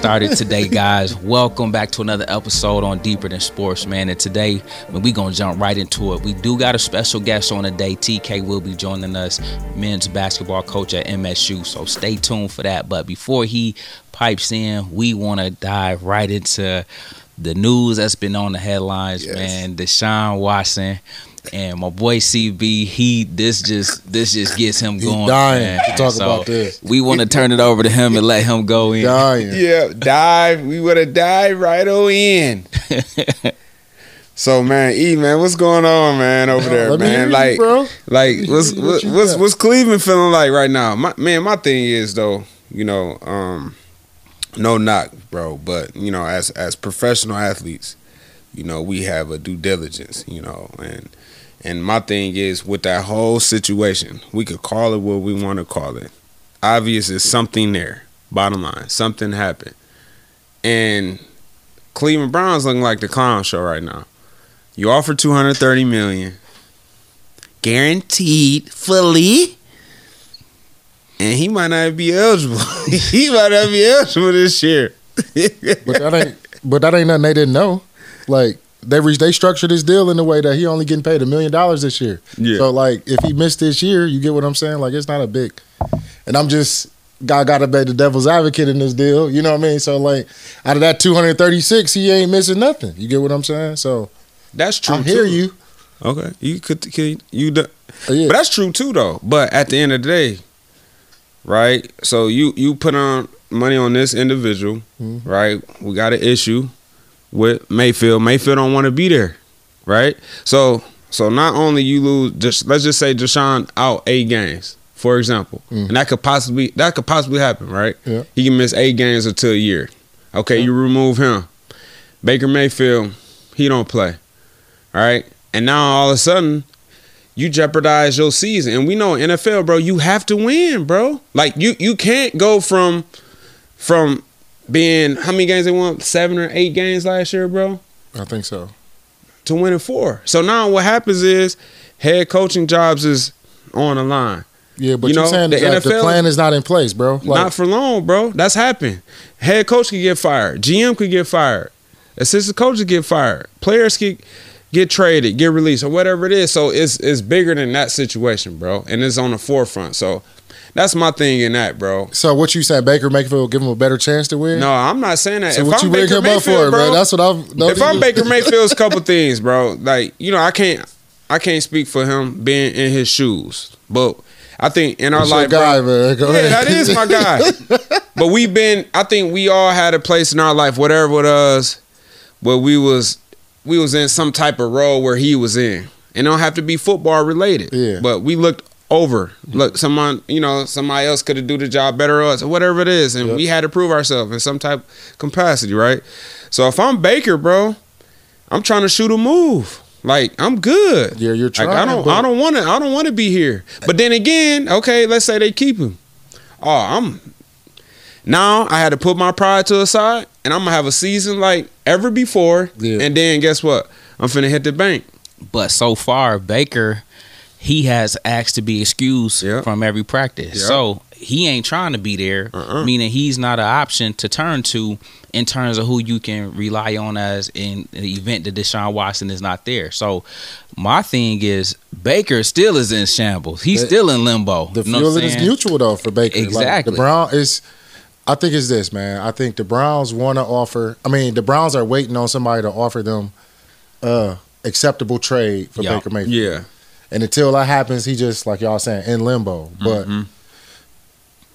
started today, guys. Welcome back to another episode on Deeper Than Sports, man. And today, man, we gonna jump right into it. We do got a special guest on today. TK will be joining us, men's basketball coach at MSU. So stay tuned for that. But before he pipes in, we want to dive right into the news that's been on the headlines, Yes. man. Deshaun Watson. And my boy CB, he this just this just gets him He going. dying man. to talk So about this. We want to turn it over to him and let him go in. Dying. Yeah, dive. We would have dived right on in. so man, E man, what's going on, man, over there, Let me hear man? you, Like, bro. like what's What what, you what's got? what's Cleveland feeling like right now? My man, my thing is though, you know, um, no knock, bro, but you know, as as professional athletes, you know, we have a due diligence, you know, and and my thing is with that whole situation, we could call it what we want to call it. Obvious is something there. Bottom line, something happened, and Cleveland Browns looking like the clown show right now. You offer two hundred thirty million, guaranteed fully, and he might not be eligible. he might not be eligible this year. But that ain't but that ain't nothing they didn't know. Like they re- they structured this deal in a way that he only getting paid a million dollars this year. Yeah. So like if he missed this year, you get what I'm saying? Like it's not a big and I'm just God gotta be the devil's advocate in this deal. You know what I mean? So like out of that two hundred thirty six, he ain't missing nothing. You get what I'm saying? So That's true. I hear you. Okay, you could, could you. do- Uh, yeah. But that's true too, though. But at the end of the day, right? So you you put on money on this individual, Mhm. right? We got an issue with Mayfield. Mayfield don't want to be there, right? So so not only you lose, just let's just say Deshaun out eight games, for example, Mhm. and that could possibly that could possibly happen, right? Yeah. He can miss eight games until a year. Okay, you remove him. Baker Mayfield, he don't play. All right. And now all of a sudden, you jeopardize your season. And we know NFL, bro, you have to win, bro. Like you you can't go from from being how many games they won? Seven or eight games last year, bro, I think so. to winning four. So now what happens is head coaching jobs is on the line. Yeah, but You know, saying the that the NFL plan is not in place, bro. Like, Not for long, bro. That's happened. Head coach could get fired. GM could get fired. Assistant coaches get fired. Players could get traded, get released, or whatever it is. So it's it's bigger than that situation, bro. And it's on the forefront. So that's my thing in that, bro. so what you saying, Baker Mayfield will give him a better chance to win? No, I'm not saying that. So if what I'm you Baker him up Mayfield, for, bro? That's what I'm. if I'm Baker Mayfield's couple things, bro. Like you know, I can't I can't speak for him being in his shoes, but I think in our That's life, guy, bro, yeah, that is my guy. but we've been. I think we all had a place in our life, whatever it was, where we was we was in some type of role where he was in. It don't have to be football related. Yeah. But we looked over. Look, someone you know, somebody else could have do the job better or us, or whatever it is, and Yep. we had to prove ourselves in some type capacity, right? So if I'm Baker, bro, I'm trying to shoot a move. Like I'm good. Yeah, you're Like trying. I don't, but- I don't want to, I don't want to be here. But then again, okay, let's say they keep him. Oh, I'm now I had to put my pride to the side, and I'm gonna have a season like ever before. Yeah. And then guess what? I'm finna hit the bank. But so far, Baker, he has asked to be excused Yep. from every practice. Yep. So he ain't trying to be there, Uh-uh. meaning he's not an option to turn to in terms of who you can rely on as in the event that Deshaun Watson is not there. So my thing is Baker still is in shambles. He's The- still in limbo. The You know what feeling is saying? mutual though for Baker. Like, Exactly. the Brown is. I think it's this, man. I think the Browns want to offer. I mean, the Browns are waiting on somebody to offer them uh acceptable trade for Yeah. Baker Mayfield. Yeah. And until that happens, he just like y'all saying in limbo. But Mhm.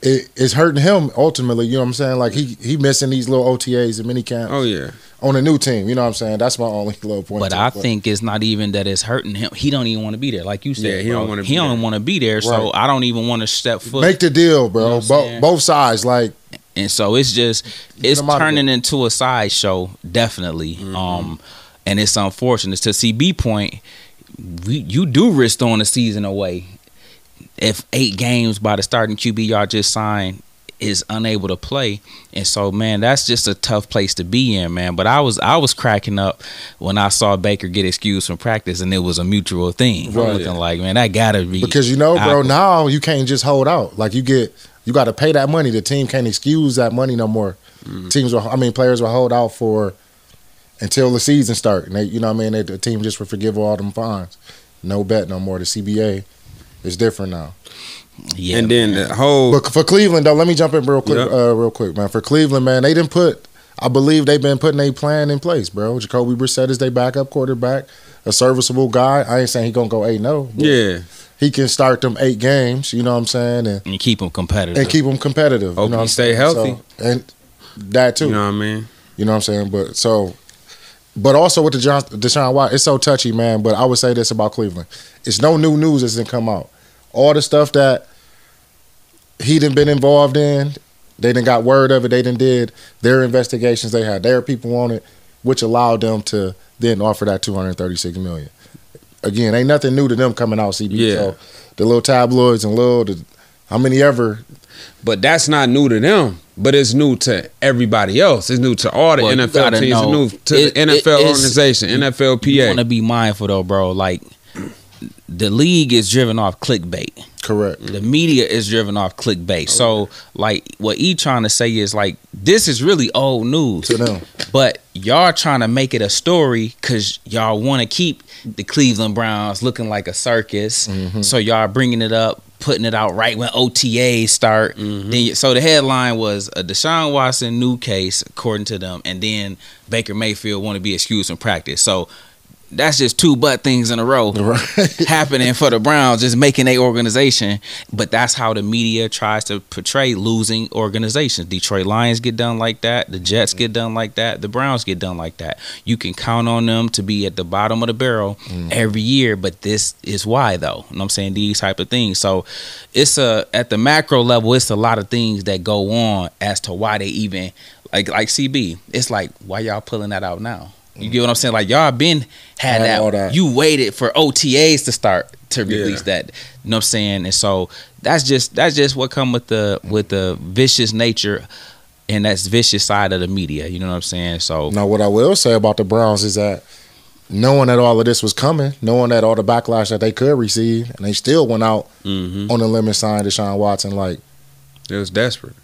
it, it's hurting him ultimately. You know what I'm saying? Like he he missing these little OTAs and mini camps Oh yeah. on a new team. You know what I'm saying? That's my only little point. But to I it. think it's not even that it's hurting him. He don't even want to be there, like you said. Yeah, he don't wanna He be don't there. want to be there. So I don't even want to step foot. make the deal, bro. You know Bo- both sides, like and so it's just it's them out of turning into a sideshow definitely Mm-hmm. um and it's unfortunate to cb point we, you do risk throwing the season away if eight games by the starting qb y'all just signed is unable to play and so man that's just a tough place to be in man but i was i was cracking up when i saw baker get excused from practice and it was a mutual thing Right. looking like man that gotta be because you know, bro. Apple. Now you can't just hold out. Like you get, you got to pay that money. The team can't excuse that money no more. Mm. Teams will, I mean, players will hold out for until the season start, and they, you know, what I mean, they, the team just will forgive all them fines. No bet no more. The CBA is different now. Yeah, and then the whole But for Cleveland, though, let me jump in real quick, Yeah. uh, real quick, man. For Cleveland, man, they didn't put. I believe they've been putting a plan in place, bro. Jacoby Brissett is their backup quarterback, a serviceable guy. I ain't saying he gonna go eight no. yeah, he can start them eight games. You know what I'm saying, and and keep them competitive. and keep them competitive. Hope you know he what I'm stay saying? healthy. So- and that too. you know what I mean. You know what I'm saying? But so, but also with the John, Deshaun Watson, it's so touchy, man. But I would say this about Cleveland: it's no new news that's been come out. All the stuff that he didn't been involved in, they didn't got word of it. They didn't did their investigations. They had their people on it, which allowed them to then offer that 236 million. Again, ain't nothing new to them coming out. CB. Yeah. So the little tabloids and little, the, how many ever But that's not new to them. But it's new to everybody else. It's new to all the Well, NFL gotta teams. It's new to it- the NFL it's- organization, NFLPA. You want NFLPA. to be mindful though, bro. Like the league is driven off clickbait. correct. The media is driven off clickbait. So, like, what E trying to say is like this is really old news To them. but y'all trying to make it a story because y'all want to keep the Cleveland Browns looking like a circus. Mm-hmm. So y'all bringing it up, putting it out right when OTAs start. Mm-hmm. Then, so the headline was a Deshaun Watson new case, according to them, and then Baker Mayfield want to be excused from practice. So that's just two butt things in a row Right. happening for the Browns, just making a organization. But that's how the media tries to portray losing organizations. Detroit Lions get done like that. The Jets get done like that. The Browns get done like that. You can count on them to be at the bottom of the barrel mm. every year. But this is why, though. You know what I'm saying? These type of things. So it's a at the macro level, it's a lot of things that go on as to why they even like like CB. It's like why y'all pulling that out now? You get what I'm saying? Like y'all been had Had that, all that. You waited for OTAs to start to Yeah. release that. You know what I'm saying? And so that's just that's just what come with the with the vicious nature and that's vicious side of the media. You know what I'm saying? So Now, what I will say about the Browns is that knowing that all of this was coming, knowing that all the backlash that they could receive, and they still went out hmm on the limb and signed Deshaun Watson. Like, It was desperate.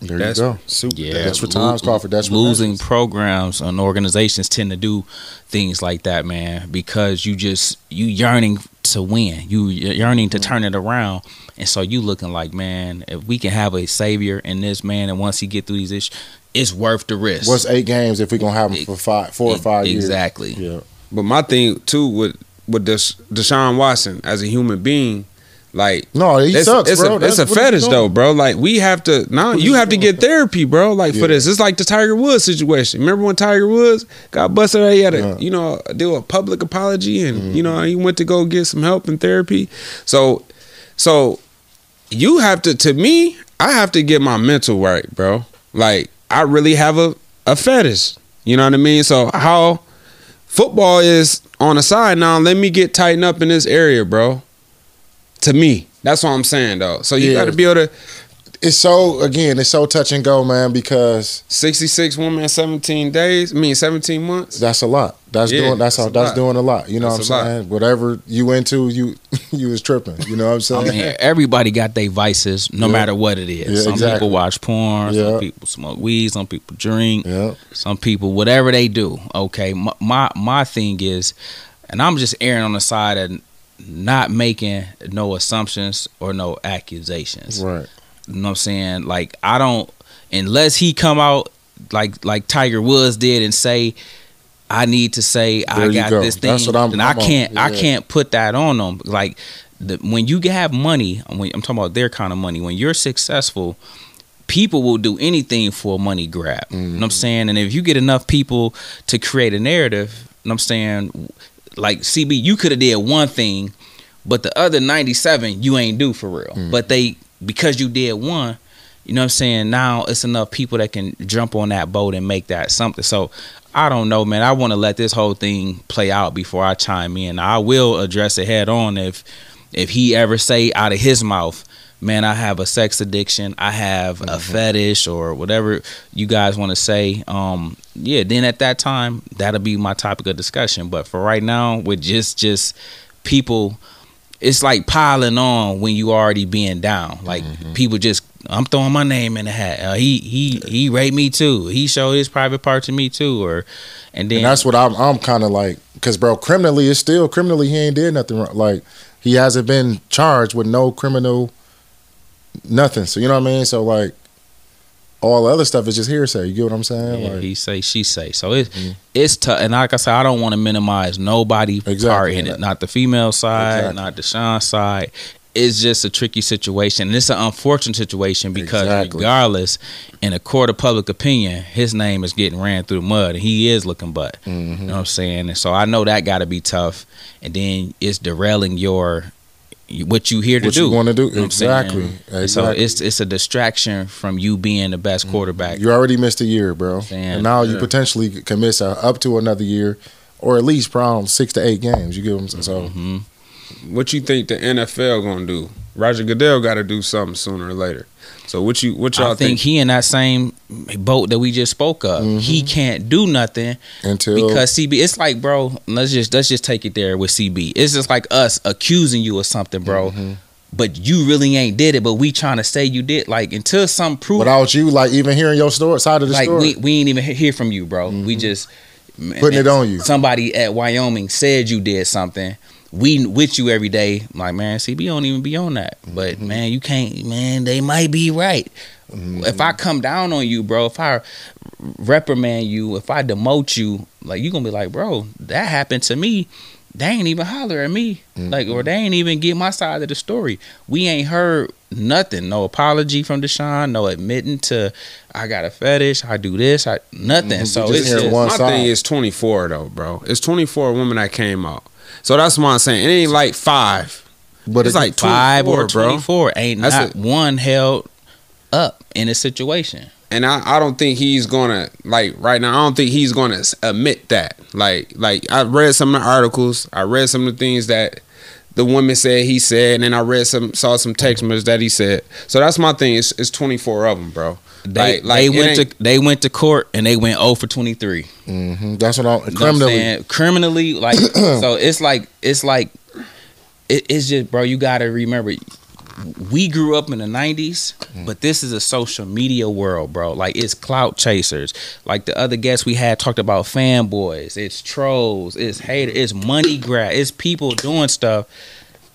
There That's you go. super. yeah, That's what lo- times call for desperate losing measures. programs and organizations tend to do things like that, man, because you just you yearning to win, you yearning to mm. turn it around, and so you looking like, man, if we can have a savior in this man, and once he get through these issues, it's worth the risk. What's eight games if we gonna have them for five, four or five years? exactly. Yeah. But my thing too with with Desha- Deshaun Watson as a human being, like No, he it's, sucks, it's bro. a That's it's a fetish though, bro. Like we have to now What you have to get therapy, bro. Like Yeah. for this, it's like the Tiger Woods situation. Remember when Tiger Woods got busted? He had to Yeah. you know do a public apology, and Mm-hmm. you know he went to go get some help and therapy. So so you have to to me, I have to get my mental right, bro. Like I really have a a fetish. You know what I mean? So how football is on the side now. Let me get tightened up in this area, bro. To me, that's what I'm saying, though. So you Yeah. got to be able to It's so again, it's so touch and go, man, because 66 women, 17 days. I mean, 17 months. that's a lot. That's Yeah, doing that's that's how a that's lot. doing a lot. You know That's what a I'm lot. saying? Whatever you into, you you was tripping. You know what I'm I saying? mean, everybody got their vices, no Yeah. matter what it is. Yeah, some exactly. people watch porn, Yeah. some people smoke weed, some people drink, yeah. some people whatever they do. Okay, my my, my thing is, and I'm just erring on the side of not making no assumptions or no accusations. Right. You know what I'm saying? Like I don't unless he come out like like Tiger Woods did and say I need to say I There you got go. this thing. That's what I'm- and I'm I can't I can't put that on them. Like the, when you have money, when, I'm talking about their kind of money. When you're successful, people will do anything for a money grab. You know what I'm mm-hmm. saying? And if you get enough people to create a narrative, you know what I'm saying, like CB, you could have did one thing, but the other 97 you ain't do for real. But they because you did one, you know what I'm saying? Now it's enough people that can jump on that boat and make that something. So I don't know, man. I want to let this whole thing play out before I chime in. I will address it head on if if he ever say out of his mouth, man, I have a sex addiction, I have a fetish or whatever you guys want to say. Um, yeah, then at that time that'll be my topic of discussion. But for right now, with just just people it's like piling on when you already being down. Like people just I'm throwing my name in the hat. Uh, he he he raped me too. He showed his private part to me too. Or and then And that's what I'm. I'm kind of like, cause bro, criminally, it's still criminally. He ain't did nothing wrong. Like he hasn't been charged with no criminal, nothing. So you know what I mean. So like, all the other stuff is just hearsay. You get what I'm saying? Yeah, like, he say, she say. So it's Mhm. it's tough. And like I said, I don't want to minimize nobody Exactly. part in it. Not the female side, Exactly. not the Sean side. It's just a tricky situation. And it's an unfortunate situation because Exactly. regardless, in a court of public opinion, his name is getting ran through the mud. And he is looking butt. Mhm. You know what I'm saying? And so I know that got to be tough. And then it's derailing your what you here to what do. you want to do? You know what exactly. So it's it's a distraction from you being the best quarterback. You already missed a year, bro. Saying, and now you potentially can miss a, up to another year, or at least probably six to eight games. You get what I'm saying? So hmm What you think the NFL gonna do? Roger Goodell got to do something sooner or later. So what you what y'all I think he in that same boat that we just spoke of. Mhm. He can't do nothing until because CB. It's like, bro. Let's just let's just take it there with CB. It's just like us accusing you of something, bro. Mhm. But you really ain't did it. But we trying to say you did. Like until some proof. without you, like even hearing your story side of the like story, we we ain't even hear from you, bro. We Mhm. just Putting it on you. Somebody at Wyoming said you did something. We with you every day. Like man, CB don't even be on that. But Mm-hmm. man, you can't. Man, they might be right. Mhm. If I come down on you, bro, if I reprimand you, if I demote you, like you gonna be like, bro, that happened to me. They ain't even holler at me, like, or they ain't even get my side of the story. We ain't heard nothing, no apology from Deshaun, no admitting to I got a fetish, I do this, I nothing. Mhm, So you just it's just, one My side. thing is 24 though, bro. It's 24 women that came out. So that's why I'm saying it ain't like five. but It's it- like five or 24, bro. twenty four ain't That's not it. one held up in a situation. And I, I don't think he's gonna like right now. I don't think he's gonna admit that. Like like I read some of the articles. I read some of the things that the woman said he said, and then I read some saw some text messages that he said. So that's my thing. It's, it's 24 of them, bro. They Like- like, they went to they went to court and they went 0 for twenty three. Mhm. that's what I'm You know what I'm criminally. saying? criminally, like so. It's like it's like it, it's just, bro. You got to remember, we grew up in the '90s, mm-hmm. but this is a social media world, bro. Like it's clout chasers. Like the other guests we had talked about fanboys. It's trolls. It's hater. It's money grab. It's people doing stuff.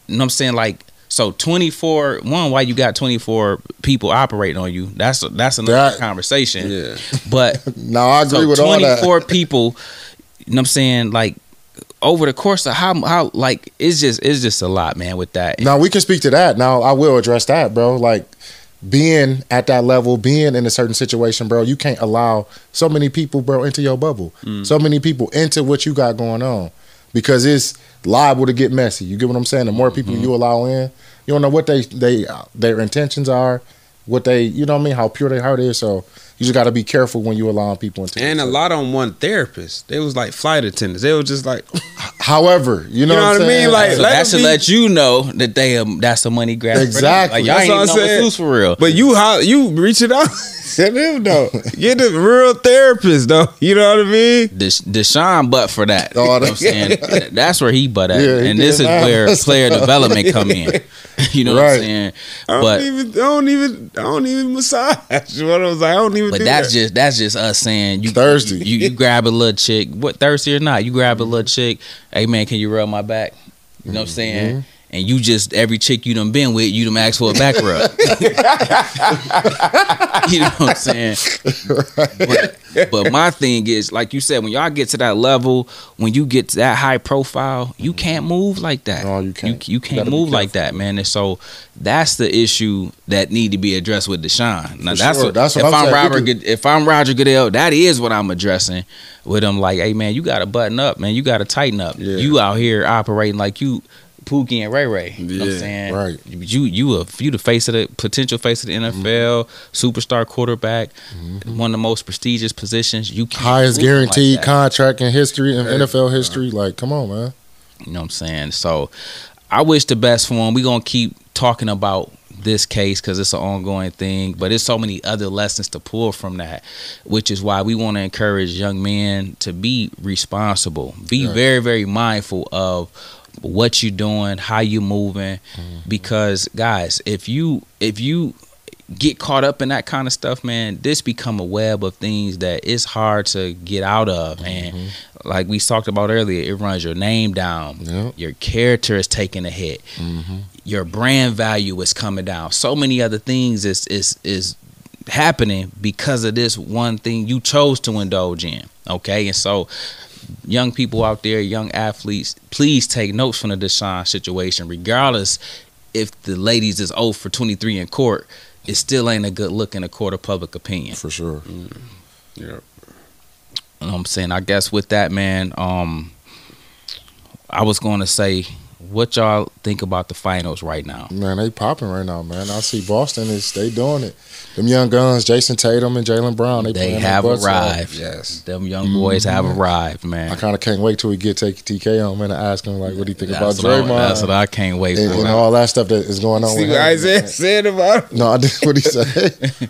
You know what I'm saying? Like. So 24 one why you got 24 people operating on you that's that's another That- conversation yeah. but No, I agree so with all that. 24 people, you know what I'm saying? Like over the course of how how like it's just it's just a lot, man, with that. Now we can speak to that. Now I will address that, bro. Like being at that level, being in a certain situation, bro, you can't allow so many people, bro, into your bubble. Mm. So many people into what you got going on. Because it's liable to get messy. You get what I'm saying? The more people Mm-hmm. you allow in, you don't know what they they their intentions are, what they you know what I mean, how pure their heart is. So you just gotta be careful when you allowing people into And a lot of them want therapists. They was like flight attendants. They was just like, However, you know, You know what, what I mean? Like, So let that them should be- let you know that they um, that's a money grab. for. Exactly. Like y'all That's ain't what I'm know saying. what's for real. but you how you reach it out. Let them know. Get the real therapist though. You know what I mean? Desha- Deshaun butt for that. Oh, you know what I'm saying? That's where he butt at. Yeah, he and this is where player development come in. You know what I'm saying? I don't But even. I don't even. I don't even massage. What I was like, I don't even. But that's that. just that's just us saying you Thirsty. You, you grab a little chick, what thirsty or not, you grab a little mm-hmm. chick. Hey man, can you rub my back? You know what I'm mm-hmm. saying? And you just every chick you done been with, you done asked for a back rub. you know what I'm saying? But, but my thing is, like you said, when y'all get to that level, when you get to that high profile, you can't move like that. No, you can't. You, you You can't gotta move like that, man. And so that's the issue that need to be addressed with Deshaun. Now For that's sure. what, That's what if I'm I'm, Robert, could- Good- if I'm Roger Goodell, that is what I'm addressing with him. Like, hey man, you got to button up, man. You got to tighten up. Yeah. You out here operating like you Pookie and Ray Ray. You know what I'm saying? right. You you a you the face of the potential face of the mm-hmm. NFL, superstar quarterback, mm-hmm. one of the most prestigious positions. You can't highest move like guaranteed contract in history in NFL history. Like, come on, man. You know what I'm saying? So I wish the best for him. We're going to keep talking about this case because it's an ongoing thing, but there's so many other lessons to pull from that, which is why we want to encourage young men to be responsible, be Right. very, very mindful of what you're doing, how you're moving, Mm-hmm. because guys, if you if you get caught up in that kind of stuff, man, this become a web of things that it's hard to get out of. And like we talked about earlier, it runs your name down. Yep. Your character is taking a hit. Mm-hmm. Your brand value is coming down. So many other things is is is happening because of this one thing you chose to indulge in. Okay, and so young people out there, young athletes, please take notes from the Deshaun situation, regardless if the ladies is 0 for 23 in court. It still ain't a good look in a court of public opinion. For sure. Yeah. You know what I'm saying? I guess with that, man, um, I was going to say, what y'all think about the finals right now? Man, they popping right now, man. I see Boston is they doing it. Them young guns, Jayson Tatum and Jaylen Brown, they, They playing their have butts off. arrived. Yes. Them young boys have mm-hmm. arrived, man. I kind of can't wait till we get take TK on, man, and ask him like what do you think That's about what, I, Draymond that's what I can't wait and, for. and all that stuff that is going on. See with what him. Isaiah said about him? No, I did what he said.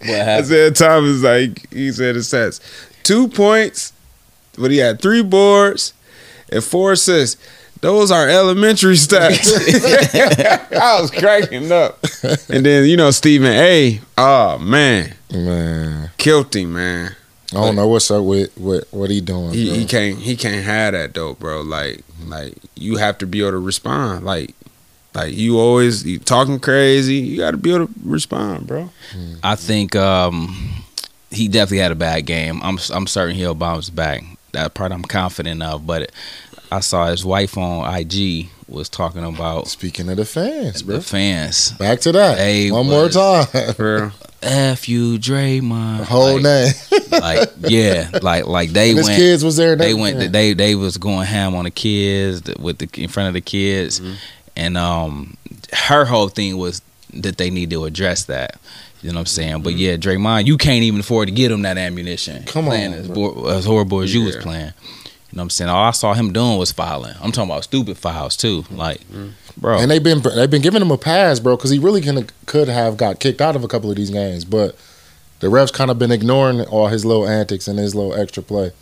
What happened? Isaiah Thomas, like he said, it says two points, but he had three boards and four assists. Those are elementary stats. I was cracking up. And then you know Stephen A. Oh man, man, killed him, man. I don't know what's up with with what he doing. He, he can't he can't have that though, bro. Like like you have to be able to respond. Like like you always you talking crazy. You got to be able to respond, bro. I think um, he definitely had a bad game. I'm I'm certain he'll bounce back. That part I'm confident of. But I saw his wife on IG was talking about Speaking of the fans, bro. the fans. Back to that. They One more time. Bro. F you, Draymond. Whole like, name. like yeah, like like they And his went. kids was there. They everything. went. They they was going ham on the kids with the in front of the kids, Mm-hmm. and um, her whole thing was that they need to address that. You know what I'm saying? But yeah, Draymond, you can't even afford to get him that ammunition. Mm-hmm. Come on, as, bo- as horrible as you was playing. You know what I'm saying? All I saw him doing was filing. I'm talking about stupid files too. Like, mm-hmm. bro, And they've been they've been giving him a pass, bro, because he really can, could have got kicked out of a couple of these games, but the refs kind of been ignoring all his little antics and his little extra play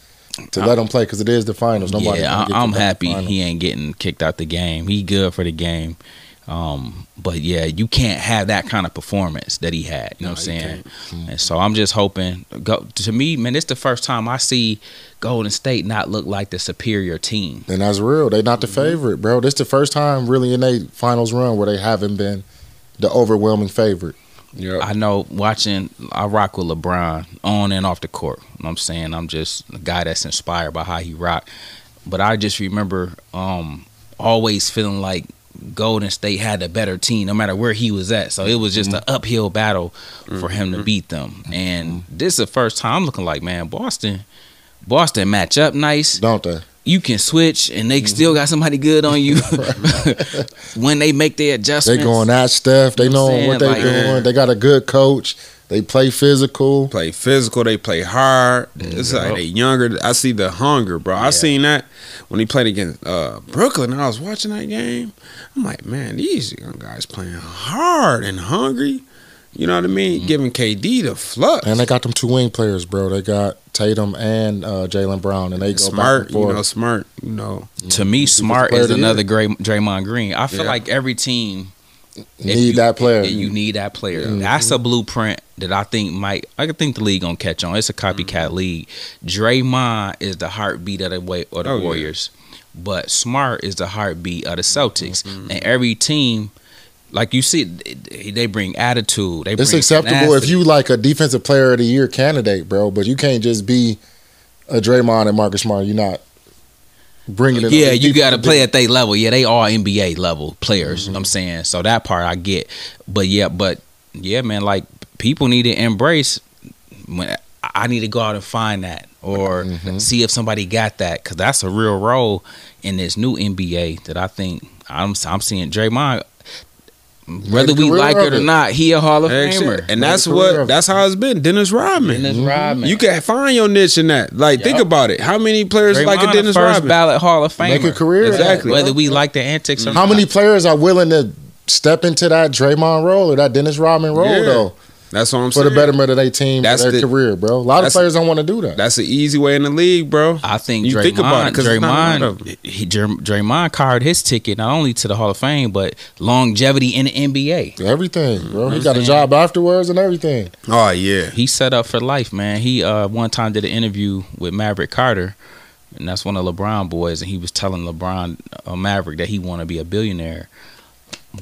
to let him play because it is the finals. Nobody. yeah, I, I'm kicked out the happy he ain't getting kicked out the game. He good for the game. Um, but yeah, you can't have that kind of performance that he had. You know what I'm saying? Mm-hmm. And so I'm just hoping. Go to me, man. It's the first time I see Golden State not look like the superior team. And that's real. They not the Mm-hmm. favorite, bro. This the first time really in a finals run where they haven't been the overwhelming favorite. Yeah. I know watching. I rock with LeBron on and off the court. You know what I'm saying? I'm just a guy that's inspired by how he rock. But I just remember um, always feeling like Golden State had a better team, no matter where he was at. So it was just mm-hmm. an uphill battle for him to mm-hmm. beat them. Mm-hmm. And this is the first time I'm looking like, man, Boston. Boston match up nice. Don't they? You can switch, and they still got somebody good on you when they make their adjustments. They going at Steph. They You know know what they Like- doing. They got a good coach. They play physical. play physical. They play hard. It's like they younger. I see the hunger, bro. I seen that when he played against uh, Brooklyn. and I was watching that game. I'm like, man, these young guys playing hard and hungry. You know what I mean? Giving KD the flux. And they got them two wing players, bro. They got Tatum and uh, Jaylen Brown, and they go smart, back you know, smart. You know, to me, smart is of the another great Draymond Green. I feel Yeah. like every team if Need you- that player. You need that player. Mm-hmm. That's a blueprint that I think might. I could think the league gonna catch on. It's a copycat mm-hmm. league. Draymond is the heartbeat of the way of the Oh, yeah. Warriors, but Smart is the heartbeat of the Celtics. Mm-hmm. And every team, like you see, they bring attitude. They It's bring acceptable if you like a defensive player of the year candidate, bro. But you can't just be a Draymond and Marcus Smart. You're not bringing it. Yeah, you got to play at their level. Yeah, they are NBA level players. You know what I'm saying? So that part I get. But yeah, but yeah, man, like people need to embrace when I need to go out and find that or Mhm. see if somebody got that cuz that's a real role in this new NBA that I think I'm I'm seeing Draymond whether we like it or not, he a Hall of Excellent. Famer. and Made that's career what that's how it's been. Dennis Rodman. Dennis mm-hmm. Rodman. You can find your niche in that. Like, think about it. How many players like a Dennis first Rodman? ballot Hall of Famer. Make a career Exactly. Whether bro. we like the antics or mm-hmm. How not. many players are willing to step into that Draymond role or that Dennis Rodman role Yeah. though? That's what I'm for saying. For the betterment of their team, That's their the- career, bro. A lot of players don't want to do that. That's the easy way in the league, bro. I think You Draymond, think about it, 'cause it's not a lot of Draymond, he, Dr- Draymond card his ticket not only to the Hall of Fame but longevity in the NBA. Everything, bro. He I'm got a job afterwards and everything. Oh yeah. He set up for life, man. He uh, one time did an interview with Maverick Carter, and that's one of LeBron boys, and he was telling LeBron uh, Maverick that he want to be a billionaire.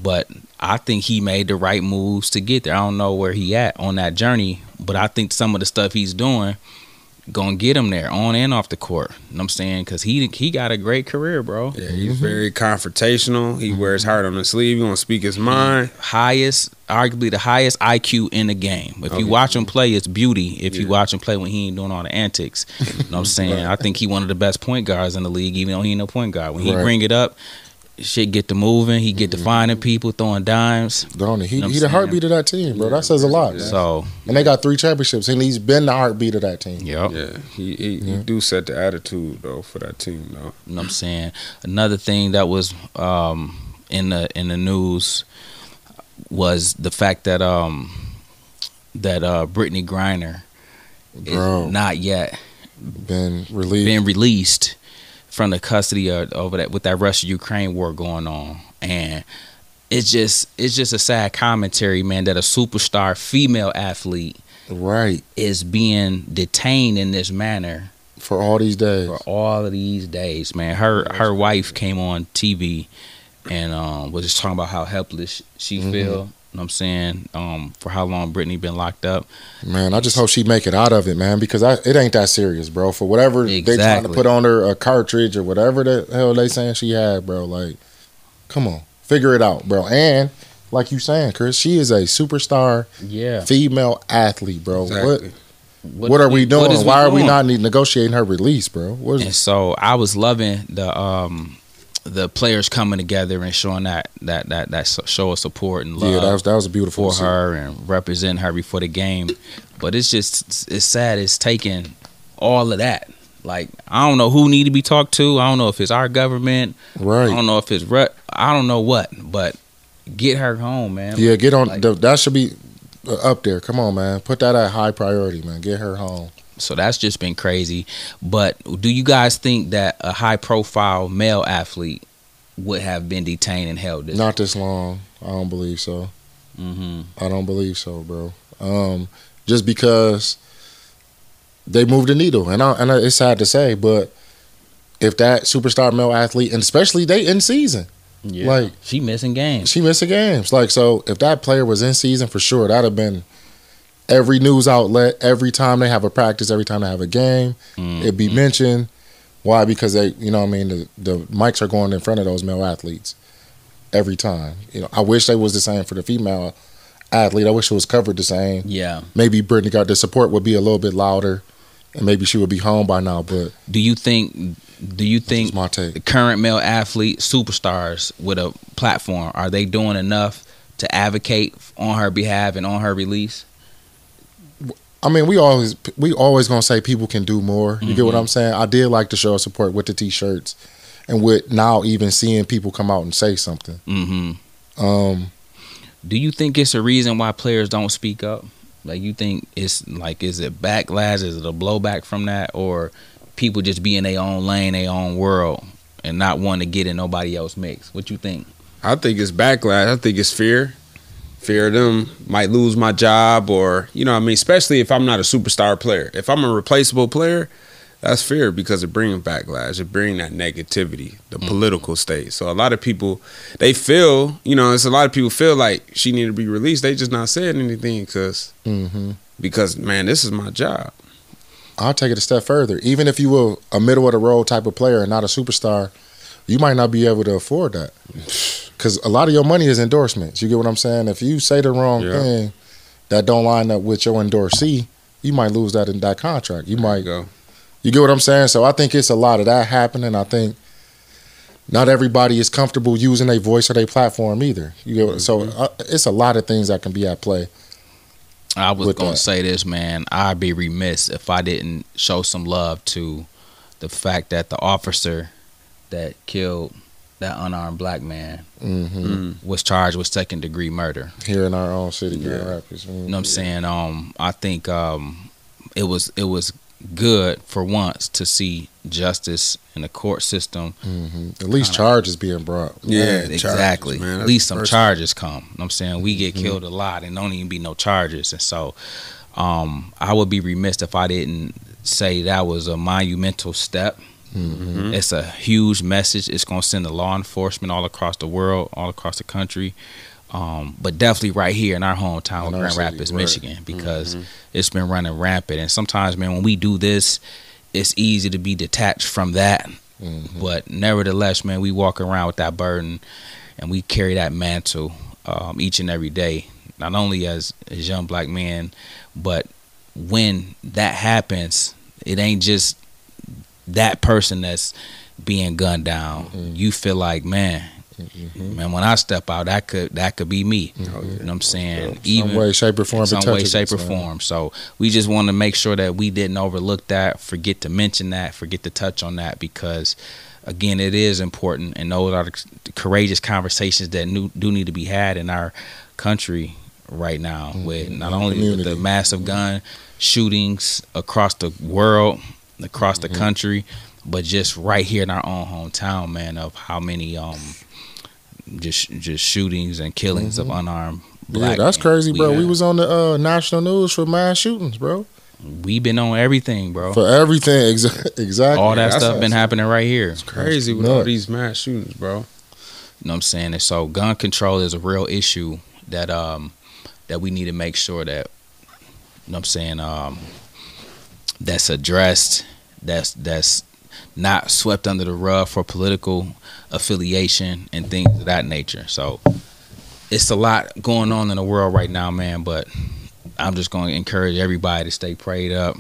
But I think he made the right moves to get there. I don't know where he at on that journey, but I think some of the stuff he's doing gonna get him there on and off the court. You know what I'm saying? Because he he got a great career, bro. Yeah, he's mm-hmm. very confrontational. He mm-hmm. wears heart on his sleeve. He want to speak his mind. highest, arguably the highest IQ in the game. If Okay. you watch him play, it's beauty. If you watch him play when he ain't doing all the antics, you know what I'm saying? I think he one of the best point guards in the league, even though he ain't no point guard. When he Right. bring it up, shit get to moving. He get to finding people, throwing dimes. Don't he? He, Know he the heartbeat of that team, bro. That says a lot. man. So, And they got three championships, and he's been the heartbeat of that team. yep. Yeah, he he, he do set the attitude though for that team though. You know what I'm saying? Another thing that was um, in the in the news was the fact that um, that uh, Brittney Griner Bro, is not yet been released. Been released from the custody of over that with that Russia Ukraine war going on, and it's just it's just a sad commentary, man, that a superstar female athlete right is being detained in this manner for all these days. for all of these days, man. Her her wife came on TV and um, was just talking about how helpless she Mhm. feel. You know what I'm saying? Um, for how long Brittney been locked up. Man, I just hope she make it out of it, man, because I, it ain't that serious, bro. For whatever they trying to put on her a cartridge or whatever the hell they saying she had, bro. Like, come on, figure it out, bro. And like you saying, Chris, she is a superstar Yeah. female athlete, bro. Exactly. What what are we doing? is Why are we not negotiating her release, bro? What And is, so I was loving the um the players coming together and showing that that that that show of support and love yeah, that was that was beautiful for her and represent her before the game. But it's just it's sad. It's taking all of that. Like I don't know who need to be talked to. I don't know if it's our government. Right. I don't know if it's re- I don't know what. But get her home, man. Yeah, get on. Like- the, that should be up there. Come on, man. Put that at high priority, man. Get her home. So that's just been crazy. But do you guys think that a high profile male athlete would have been detained and held this? Not this long. I don't believe so. hmm I don't believe so, bro. Um, just because they moved the needle, and I, and I, it's sad to say, but if that superstar male athlete, and especially they in season, Yeah. Like- she missing games. she missing games. Like so, if that player was in season for sure, that'd have been every news outlet every time they have a practice, every time they have a game, Mhm. it'd be mentioned. Why? Because they, you know, what I mean, the, the mics are going in front of those male athletes every time. You know, I wish they was the same for the female athlete. I wish it was covered the same. Yeah. Maybe Brittney got the support would be a little bit louder, and maybe she would be home by now. But Do you think? Do you think my take. the current male athlete superstars with a platform are they doing enough to advocate on her behalf and on her release? I mean, we always we always gonna say people can do more. You get what Mhm. I'm saying? I did like to show support with the t-shirts, and with now even seeing people come out and say something. hmm Um, Do you think it's a reason why players don't speak up? Like you think it's like is it backlash? Is it a blowback from that, or people just be in their own lane, their own world, and not want to get in nobody else mix? What you think? I think it's backlash. I think it's fear. Fear of them might lose my job or you know what I mean, especially if I'm not a superstar player. If I'm a replaceable player, that's fear because it brings backlash. It brings that negativity, the Mm. political state. So a lot of people they feel, you know, it's a lot of people feel like she need to be released. They just not saying anything because hmm because man, this is my job. I'll take it a step further. Even if you were a middle of the road type of player and not a superstar, you might not be able to afford that. Because a lot of your money is endorsements. You get what I'm saying? If you say the wrong Yeah. thing that don't line up with your endorsee, you might lose that in that contract. You might go. You get what I'm saying? So I think it's a lot of that happening. I think not everybody is comfortable using their voice or their platform either. You get what, so uh, it's a lot of things that can be at play. I was With gonna that. say this, man. I'd be remiss if I didn't show some love to the fact that the officer that killed that unarmed black man hmm was charged with second degree murder. Here in our own city, Grand Yeah. Rapids. You know what I'm saying? Um, I think um, it was it was good for once to see justice in the court system. hmm At least charges being brought. Yeah, exactly. charges, man. At least some first- charges come. You know what I'm saying we Mm-hmm. get killed a lot and don't even be no charges, and so um, I would be remiss if I didn't say that was a monumental step. Hmm It's a huge message. It's going to send the law enforcement all across the world, all across the country, um, but definitely right here in our hometown, In of Grand Rapids, right. Michigan, because Mhm. it's been running rampant. And sometimes, man, when we do this, it's easy to be detached from that. hmm But nevertheless, man, we walk around with that burden and we carry that mantle um, each and every day, not only as, as young black men, but when that happens, it ain't just that person that's being gunned down. Mhm. You feel like, man, hmm man, when I step out, that could that could be me. Oh, yeah. You know what I'm saying? some way, shape, or form. some way, shape, or form. So we just want to make sure that we didn't overlook that, forget to mention that, forget to touch on that, because again, it is important, and those are the courageous conversations that new, do need to be had in our country right now, Mhm. with not only with the massive gun shootings across the world, across the Mhm. country, but just right here in our own hometown, man, of how many um just just shootings and killings of Mhm. unarmed Yeah, that's men. crazy, bro. We, had- was on the uh, national news for mass shootings, bro. we been on everything, bro. For everything, exa- exactly. all that that's stuff been happening right here. It's crazy with all these mass shootings, bro. You know what I'm saying? And so gun control is a real issue that um that we need to make sure that you know what I'm saying um that's addressed that's that's not swept under the rug for political affiliation and things of that nature. So it's a lot going on in the world right now, man, but I'm just going to encourage everybody to stay prayed up,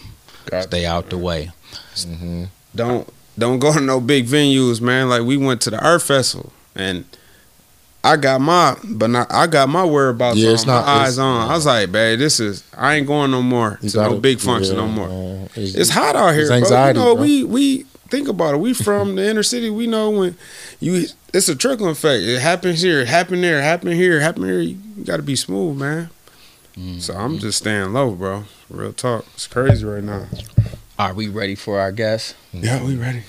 stay out the way. hmm Don't don't go to no big venues, man. Like we went to the art festival and I got my but not, I got my whereabouts Yeah, on, it's not- my eyes it's- on. I was like, babe, this is I ain't going no more to no gotta- big function yeah, no more. man. It's, It's hot out here, It's bro. you know, bro. we we think about it. We from the inner city. We know when you it's a trickle effect. It happens here, it happened there, it happened here, it happened here. You got to be smooth, man. So I'm mm-hmm. just staying low, bro. Real talk. It's crazy right now. Are we ready for our guest? Yeah, we ready.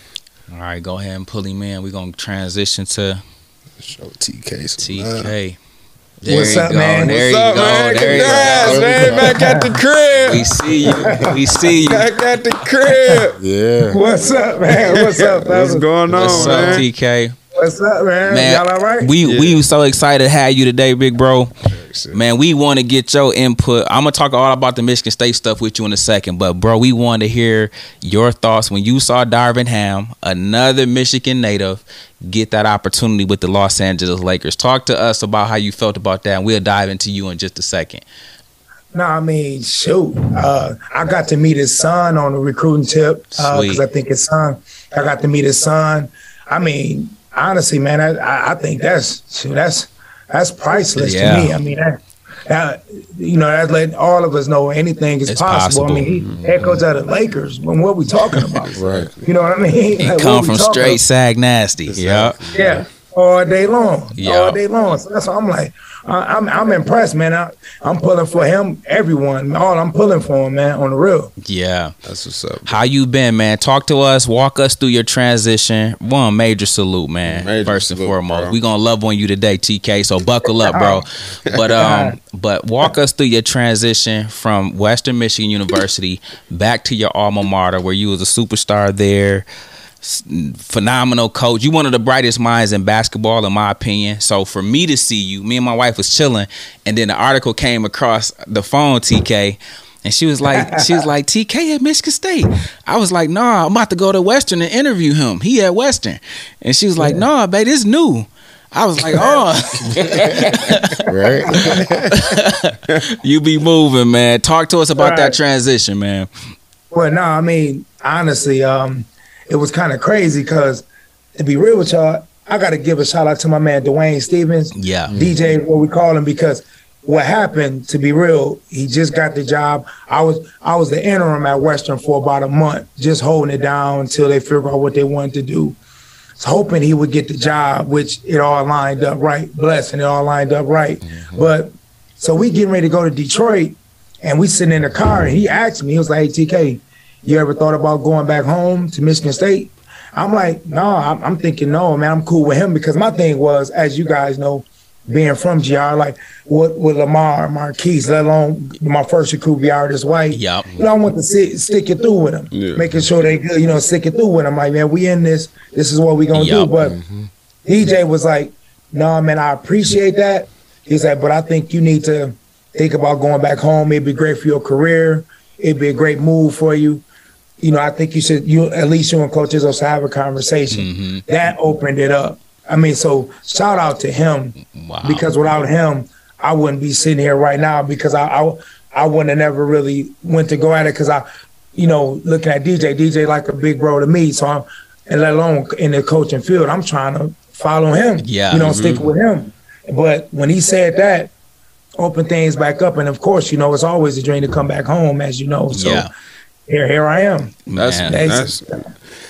All right, go ahead and pull him in. We're going to transition to Show TK some love. TK. There What's up, go. man? There What's up, go. man? There you Congrats, go. man. Back at the crib. We see you. We see you. Back at the crib. Yeah. What's up, man? What's up, What's going on, man? What's up, man? TK? What's up, man? Man, Y'all all right? We Yeah. we so excited to have you today, big bro. Man, we want to get your input. I'm gonna talk all about the Michigan State stuff with you in a second, but bro, we want to hear your thoughts when you saw Darvin Ham, another Michigan native, get that opportunity with the Los Angeles Lakers. Talk to us about how you felt about that, and we'll dive into you in just a second. No, I mean, shoot. Uh, I got to meet his son on the recruiting tip because Sweet. I think his son. I got to meet his son. I mean, honestly, man, I- I, I think that's shoot, that's that's priceless Yeah. to me. I mean, that, that, you know, that's letting all of us know anything is possible. possible. I mean, he head coach of the Lakers. When what we talking about? Right. You know what I mean? He Like, come from talking straight sag nasty. Yeah. Yeah, all day long, Yeah. all day long. So that's why I'm like, I, I'm I'm impressed, man. I, I'm pulling for him, everyone. All I'm pulling for him, man, on the real. Yeah. That's what's up. How you been, man? Talk to us. Walk us through your transition. One major salute, man. Major First and salute, foremost, bro. we gonna love on you today, TK. So buckle up, bro. But um, but walk us through your transition from Western Michigan University back to your alma mater, where you was a superstar there. Phenomenal coach. You one of the brightest minds in basketball, in my opinion. So for me to see you, me and my wife was chilling, and then the article came across the phone, TK. And she was like, she was like, TK at Michigan State. I was like, nah, I'm about to go to Western and interview him. He at Western. And she was like, nah, babe, it's new. I was like, oh, Right. you be moving, man. Talk to us about that transition, man. Well, no, I mean, honestly, um, it was kind of crazy because to be real with y'all, I got to give a shout out to my man Dwayne Stephens. Yeah. DJ, what we call him, because what happened, to be real, he just got the job. I was I was the interim at Western for about a month, just holding it down until they figure out what they wanted to do. was hoping he would get the job, which it all lined up right. Blessing, it all lined up right. Mm-hmm. But so we getting ready to go to Detroit, and we sitting in the car, and he asked me, he was like, "Hey, TK, you ever thought about going back home to Michigan State?" I'm like, "No, I'm, I'm thinking no, man. I'm cool with him because my thing was, as you guys know." Being from GR, like with, with Lamar, Marquise, let alone my first recruit, VR this white. Yup. You know, I want to sit, stick it through with them, Yeah. making sure they good. You know, stick it through with them. Like, man, we in this. This is what we gonna Yup. do. But mm-hmm. DJ was like, "No, man, I appreciate that." He's like, "But I think you need to think about going back home. It'd be great for your career. It'd be a great move for you. You know, I think you should. You at least you and Coach Izzo should have a conversation." Mm-hmm. That opened it up. I mean, so shout out to him Wow. because without him, I wouldn't be sitting here right now because I I, I wouldn't have never really went to go at it because I, you know, looking at DJ, DJ like a big bro to me. So I'm, and let alone in the coaching field, I'm trying to follow him. Yeah. you know, stick with him. But when he said that, open things back up, and of course, you know, it's always a dream to come back home, as you know. So Yeah. Here, here I am. That's Man. that's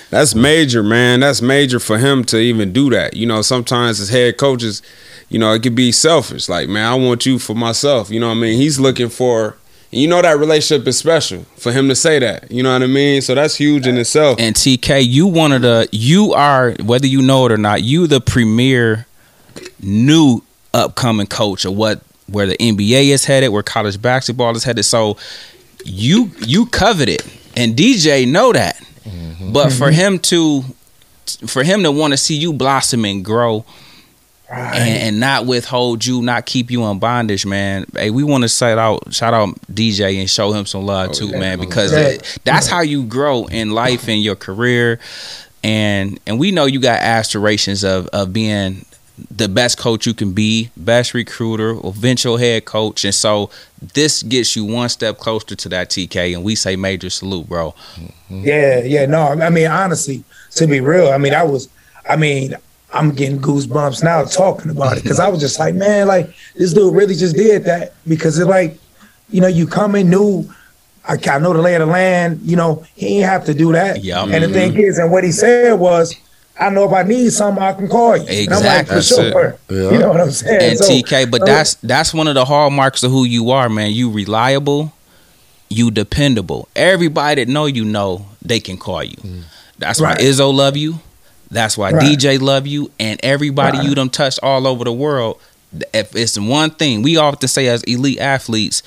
that's major, man. That's major for him to even do that. You know, sometimes as head coaches, you know, it could be selfish. Like, man, I want you for myself. You know what I mean? He's looking for you know that relationship is special for him to say that. You know what I mean? So that's huge in itself. And TK, you one of the you are whether you know it or not, you the premier new upcoming coach of what where the NBA is headed, where college basketball is headed. So you you covet it, and DJ know that. But for mm-hmm. him to for him to want to see you blossom and grow. And, and not withhold you, not keep you in bondage, man. Hey, we want to shout out, shout out DJ and show him some love oh, too, yeah. man, oh, because Yeah. it- that's how you grow in life and your career. And and we know you got aspirations of of being the best coach you can be, best recruiter, eventual head coach, and so this gets you one step closer to that TK. And we say major salute, bro. Mm-hmm. Yeah, yeah, no. I mean, honestly, to be real, I mean, I was, I mean, I'm getting goosebumps now talking about it because I was just like, man, like this dude really just did that because it like, you know, you come in new. I, I know the lay of the land. You know, he ain't have to do that. Yeah. And the thing mm-hmm. is, and what he said was, I know if I need something, I can call you. And I'm like, Exactly. for That's sure. Yeah. You know what I'm saying? and So- TK, but so- that's that's one of the hallmarks of who you are, man. You reliable, you dependable. Everybody that know you know they can call you. Mm. That's Right. why Izzo love you. That's why Right. DJ love you, and everybody Right. you done touched all over the world. If it's one thing we often say as elite athletes,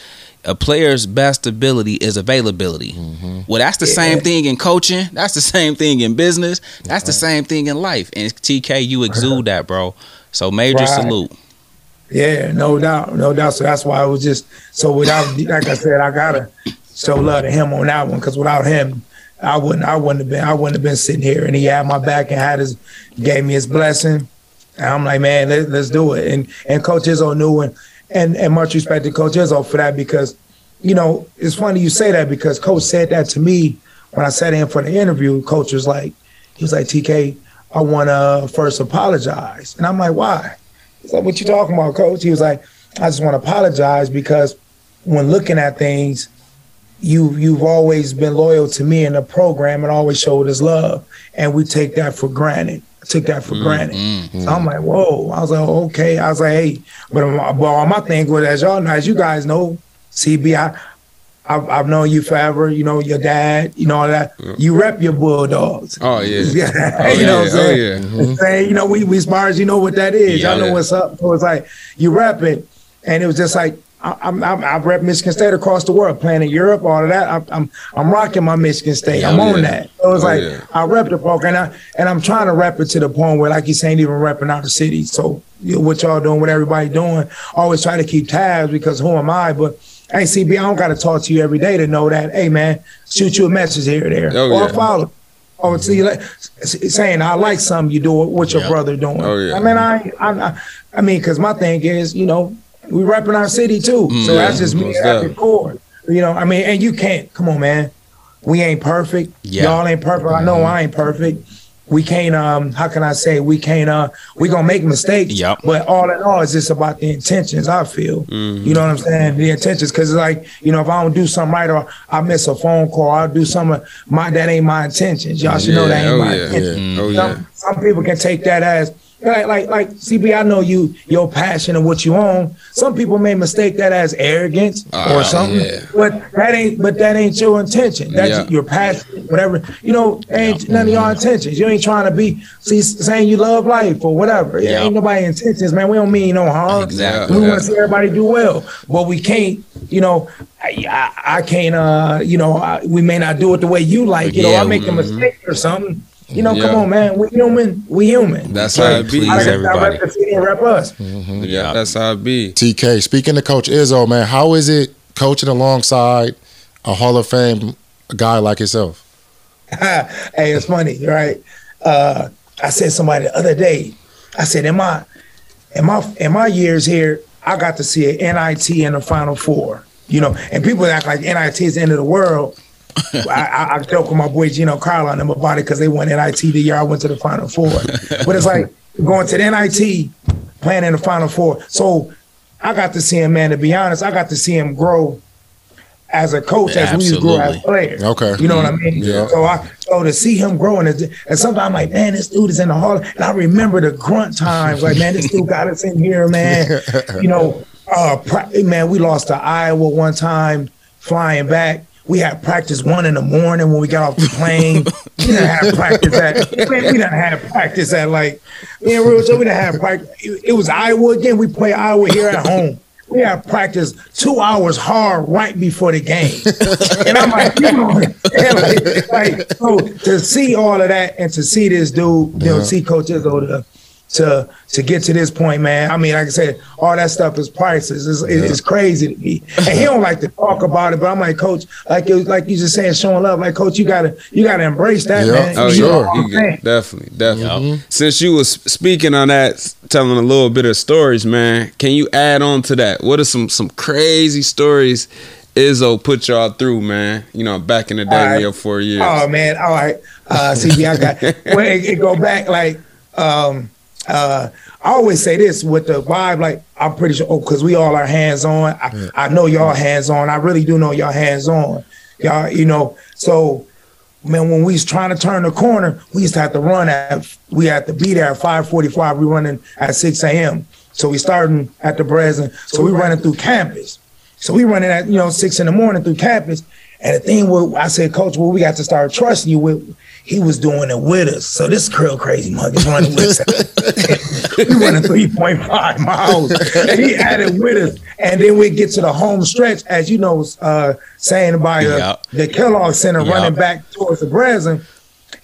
a player's best ability is availability. Mm-hmm. Well, that's the same thing in coaching. That's the same thing in business. That's the same thing in life. And TK, you exude that, bro. So major Right. salute. Yeah, no doubt, no doubt. So that's why I was just so without, like I said, I gotta show love to him on that one because without him, I wouldn't, I wouldn't have been, I wouldn't have been sitting here. And he had my back and had his, gave me his blessing. And I'm like, man, let, let's do it. And and Coach Izzo knew, and and and much respect to Coach Izzo for that because, you know, it's funny you say that because Coach said that to me when I sat in for the interview. Coach was like, he was like, TK, I want to first apologize, and I'm like, why? He's like, what you talking about, coach? He was like, I just want to apologize because when looking at things, you you've always been loyal to me in the program and always showed us love. And we take that for granted. Took that for mm, granted. Mm, so mm. I'm like, whoa. I was like, okay. I was like, hey, but my, but my thing was, as y'all know, as you guys know, CB, I, I've, I've known you forever. You know, your dad, you know, all that. You rep your Bulldogs. Oh yeah. Yeah, Oh, you know oh, yeah. what I'm saying? Oh, yeah. Mm-hmm. Saying, you know, we we spars, you know what that is. Yeah. Y'all know Yeah. what's up. So it's like you rep it, and it was just like I'm, I'm I rep Michigan State across the world, playing in Europe, all of that. I'm I'm, I'm rocking my Michigan State. I'm oh, Yeah. on that. So it's Oh, like yeah. I rep the program, and, I, and I'm trying to rep it to the point where, like you saying, even repping out the city. So you know, what y'all doing, what everybody doing, always try to keep tabs because who am I? But hey, CB, I don't got to talk to you every day to know that. Hey, man, shoot you a message here or there, Oh, or yeah. follow. Oh, see, mm-hmm. like saying I like something you do what your Yeah. brother doing. Oh, yeah. I mean, I, I, I, I mean, because my thing is, you know, we repping our city too. Mm, so yeah, that's just me at the core. You know, I mean, and you can't. Come on, man. We ain't perfect. Yeah. Y'all ain't perfect. I know I ain't perfect. we can't um how can I say we can't uh we gonna make mistakes. Yep. But all in all, it's just about the intentions. I feel. You know what I'm saying? The intentions, because like you know, if I don't do something right or I miss a phone call, I'll do something. My that ain't my intentions. Y'all should know that ain't oh my yeah, intentions. oh yeah. Some, some people can take that as like like like CB. I know you your passion and what you own. Some people may mistake that as arrogance Ah, or something, yeah. but that ain't but that ain't your intention. That's Yeah. your passion, whatever. You know, ain't none of your intentions. You ain't trying to be see saying you love life or whatever. Yeah. ain't nobody intentions, man. We don't mean no harm. Exactly. We Yeah. want to see everybody do well, but we can't. You know, I, I, I can't. Uh, you know, I, we may not do it the way you like. You know, I make a mistake or something. You know, come on, man. We human. We human. That's how it be. Please, I, I everybody. rep the city and rep us. Yeah, that's how it be. TK, speaking to Coach Izzo, man, how is it coaching alongside a Hall of Fame guy like yourself? hey, it's funny, right? Uh, I said somebody the other day. I said in my in my in my years here, I got to see an NIT in the Final Four. You know, and people act like NIT is the end of the world. I, I, joke with my boy Gino Carlo and them about it because they won NIT the year I went to the Final Four. but it's like going to the NIT, playing in the Final Four. So I got to see him, man. To be honest, I got to see him grow as a coach as we grew as players. Okay. You know what I mean? Yeah. So I so to see him growing and, and sometimes I'm like, man, this dude is in the hall. And I remember the grunt times, like, man, this dude got us in here, man. you know, uh man, we lost to Iowa one time flying back. We had practice one in the morning when we got off the plane. we didn't have practice at man, we didn't have practice at like man, real so we didn't have practice. It, it was Iowa again. We play Iowa here at home. We had practice two hours hard right before the game. and I'm like, you know, like, like, so to see all of that and to see this dude, you know, see Coach Izzo to, to to get to this point, man. I mean, like I said, all that stuff is priceless. It's, it's crazy to me. And he don't like to talk about it, but I'm like, Coach, like you, like you just saying, showing love, like Coach, you gotta you gotta embrace that, Yeah. man. Oh Sure. what yeah, I'm you saying? get, definitely, definitely. Yep. Since you was speaking on that, telling a little bit of stories, man, can you add on to that? What are some some crazy stories Izzo put y'all through, man? You know, back in the day, All right. in your four years. Oh man, all right. Uh CB, I got well, it, it go back like um uh I always say this with the vibe, like I'm pretty sure oh, cause we all are hands on. I, I know y'all hands on. I really do know y'all hands on. Y'all, you know, so man, when we was trying to turn the corner, we used to have to run at we had to be there at 545. We running at 6 a.m. So we starting at the Breslin. So we running through campus. So we running at, you know, six in the morning through campus. And the thing where I said, Coach, well, we got to start trusting you with he was doing it with us. So this curl crazy mug is running with us. we running 3.5 miles. And he had it with us. And then we get to the home stretch, as you know, uh, saying by uh, Yep. the Kellogg Center Yep. running back towards the Breslin.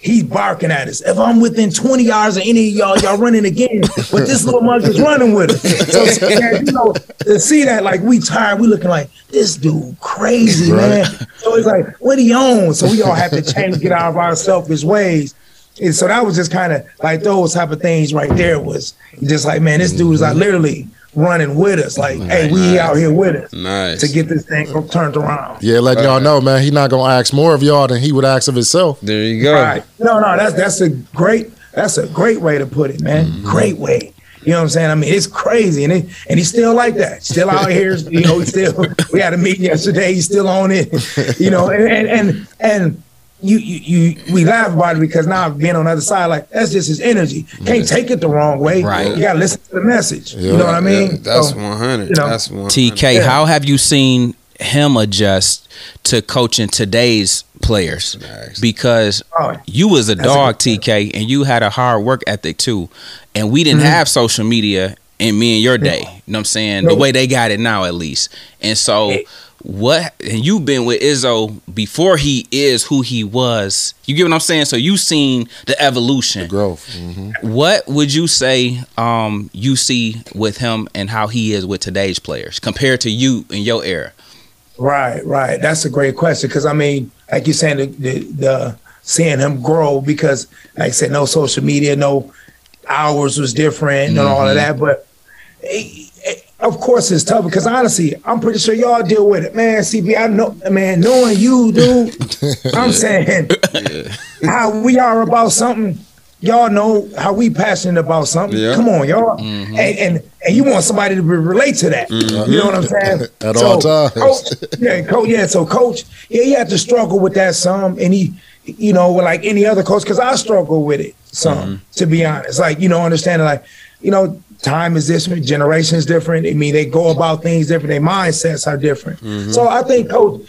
He's barking at us. If I'm within 20 yards of any of y'all, y'all running again. But this little mug is running with us. So, man, you know, to see that, like, we tired, we looking like, this dude crazy, man. So it's like, what he on? So we all have to change, get out of our selfish ways. And so that was just kind of like those type of things right there was just like, man, this dude is like literally running with us. Like, hey, we out here with us nice. to get this thing turned around. Yeah, letting y'all know, man, he not gonna ask more of y'all than he would ask of himself. there you go. Right. No, no, that's that's a great that's a great way to put it, man. Mm-hmm. Great way. You know what I'm saying? I mean, it's crazy, and it, and he's still like that. Still out here, you know. He's still. We had a meeting yesterday. He's still on it, you know. And and and, and you, you you we laugh about it because now being on the other side, like that's just his energy. Can't take it the wrong way. Right. You gotta listen to the message. Yeah. You know what I mean? Yeah, that's So, 100. you know, that's 100. TK, Yeah. how have you seen him adjust to coaching today's players? Nice. Because Oh, you was a That's a dog, good TK, and you had a hard work ethic too. And we didn't Mm-hmm. have social media in me and your day. You know what I'm saying? The way they got it now, at least. And so, what? And you've been with Izzo before he is who he was. You get what I'm saying? So you've seen the evolution. the Growth. hmm What would you say um, you see with him and how he is with today's players compared to you in your era? Right, right. That's a great question because I mean, like you're saying, the, the, the seeing him grow because, like I said, no social media, no hours was different and all of that. But of course, it's tough because honestly, I'm pretty sure y'all deal with it, man. CB, I know, man, knowing you, dude. I'm saying how we are about something. y'all know how we passionate about something. Yeah. Come on, y'all, mm-hmm. and, and and you want somebody to relate to that. Mm-hmm. You know what I'm saying? At all times. Coach, yeah, coach. Yeah, so coach, yeah, he had to struggle with that some, and he, you know, like any other coach, because I struggle with it some, mm-hmm. to be honest. Like you know, understanding like, you know, time is different, generation is different. I mean, they go about things different. Their mindsets are different. Mm-hmm. So I think coach.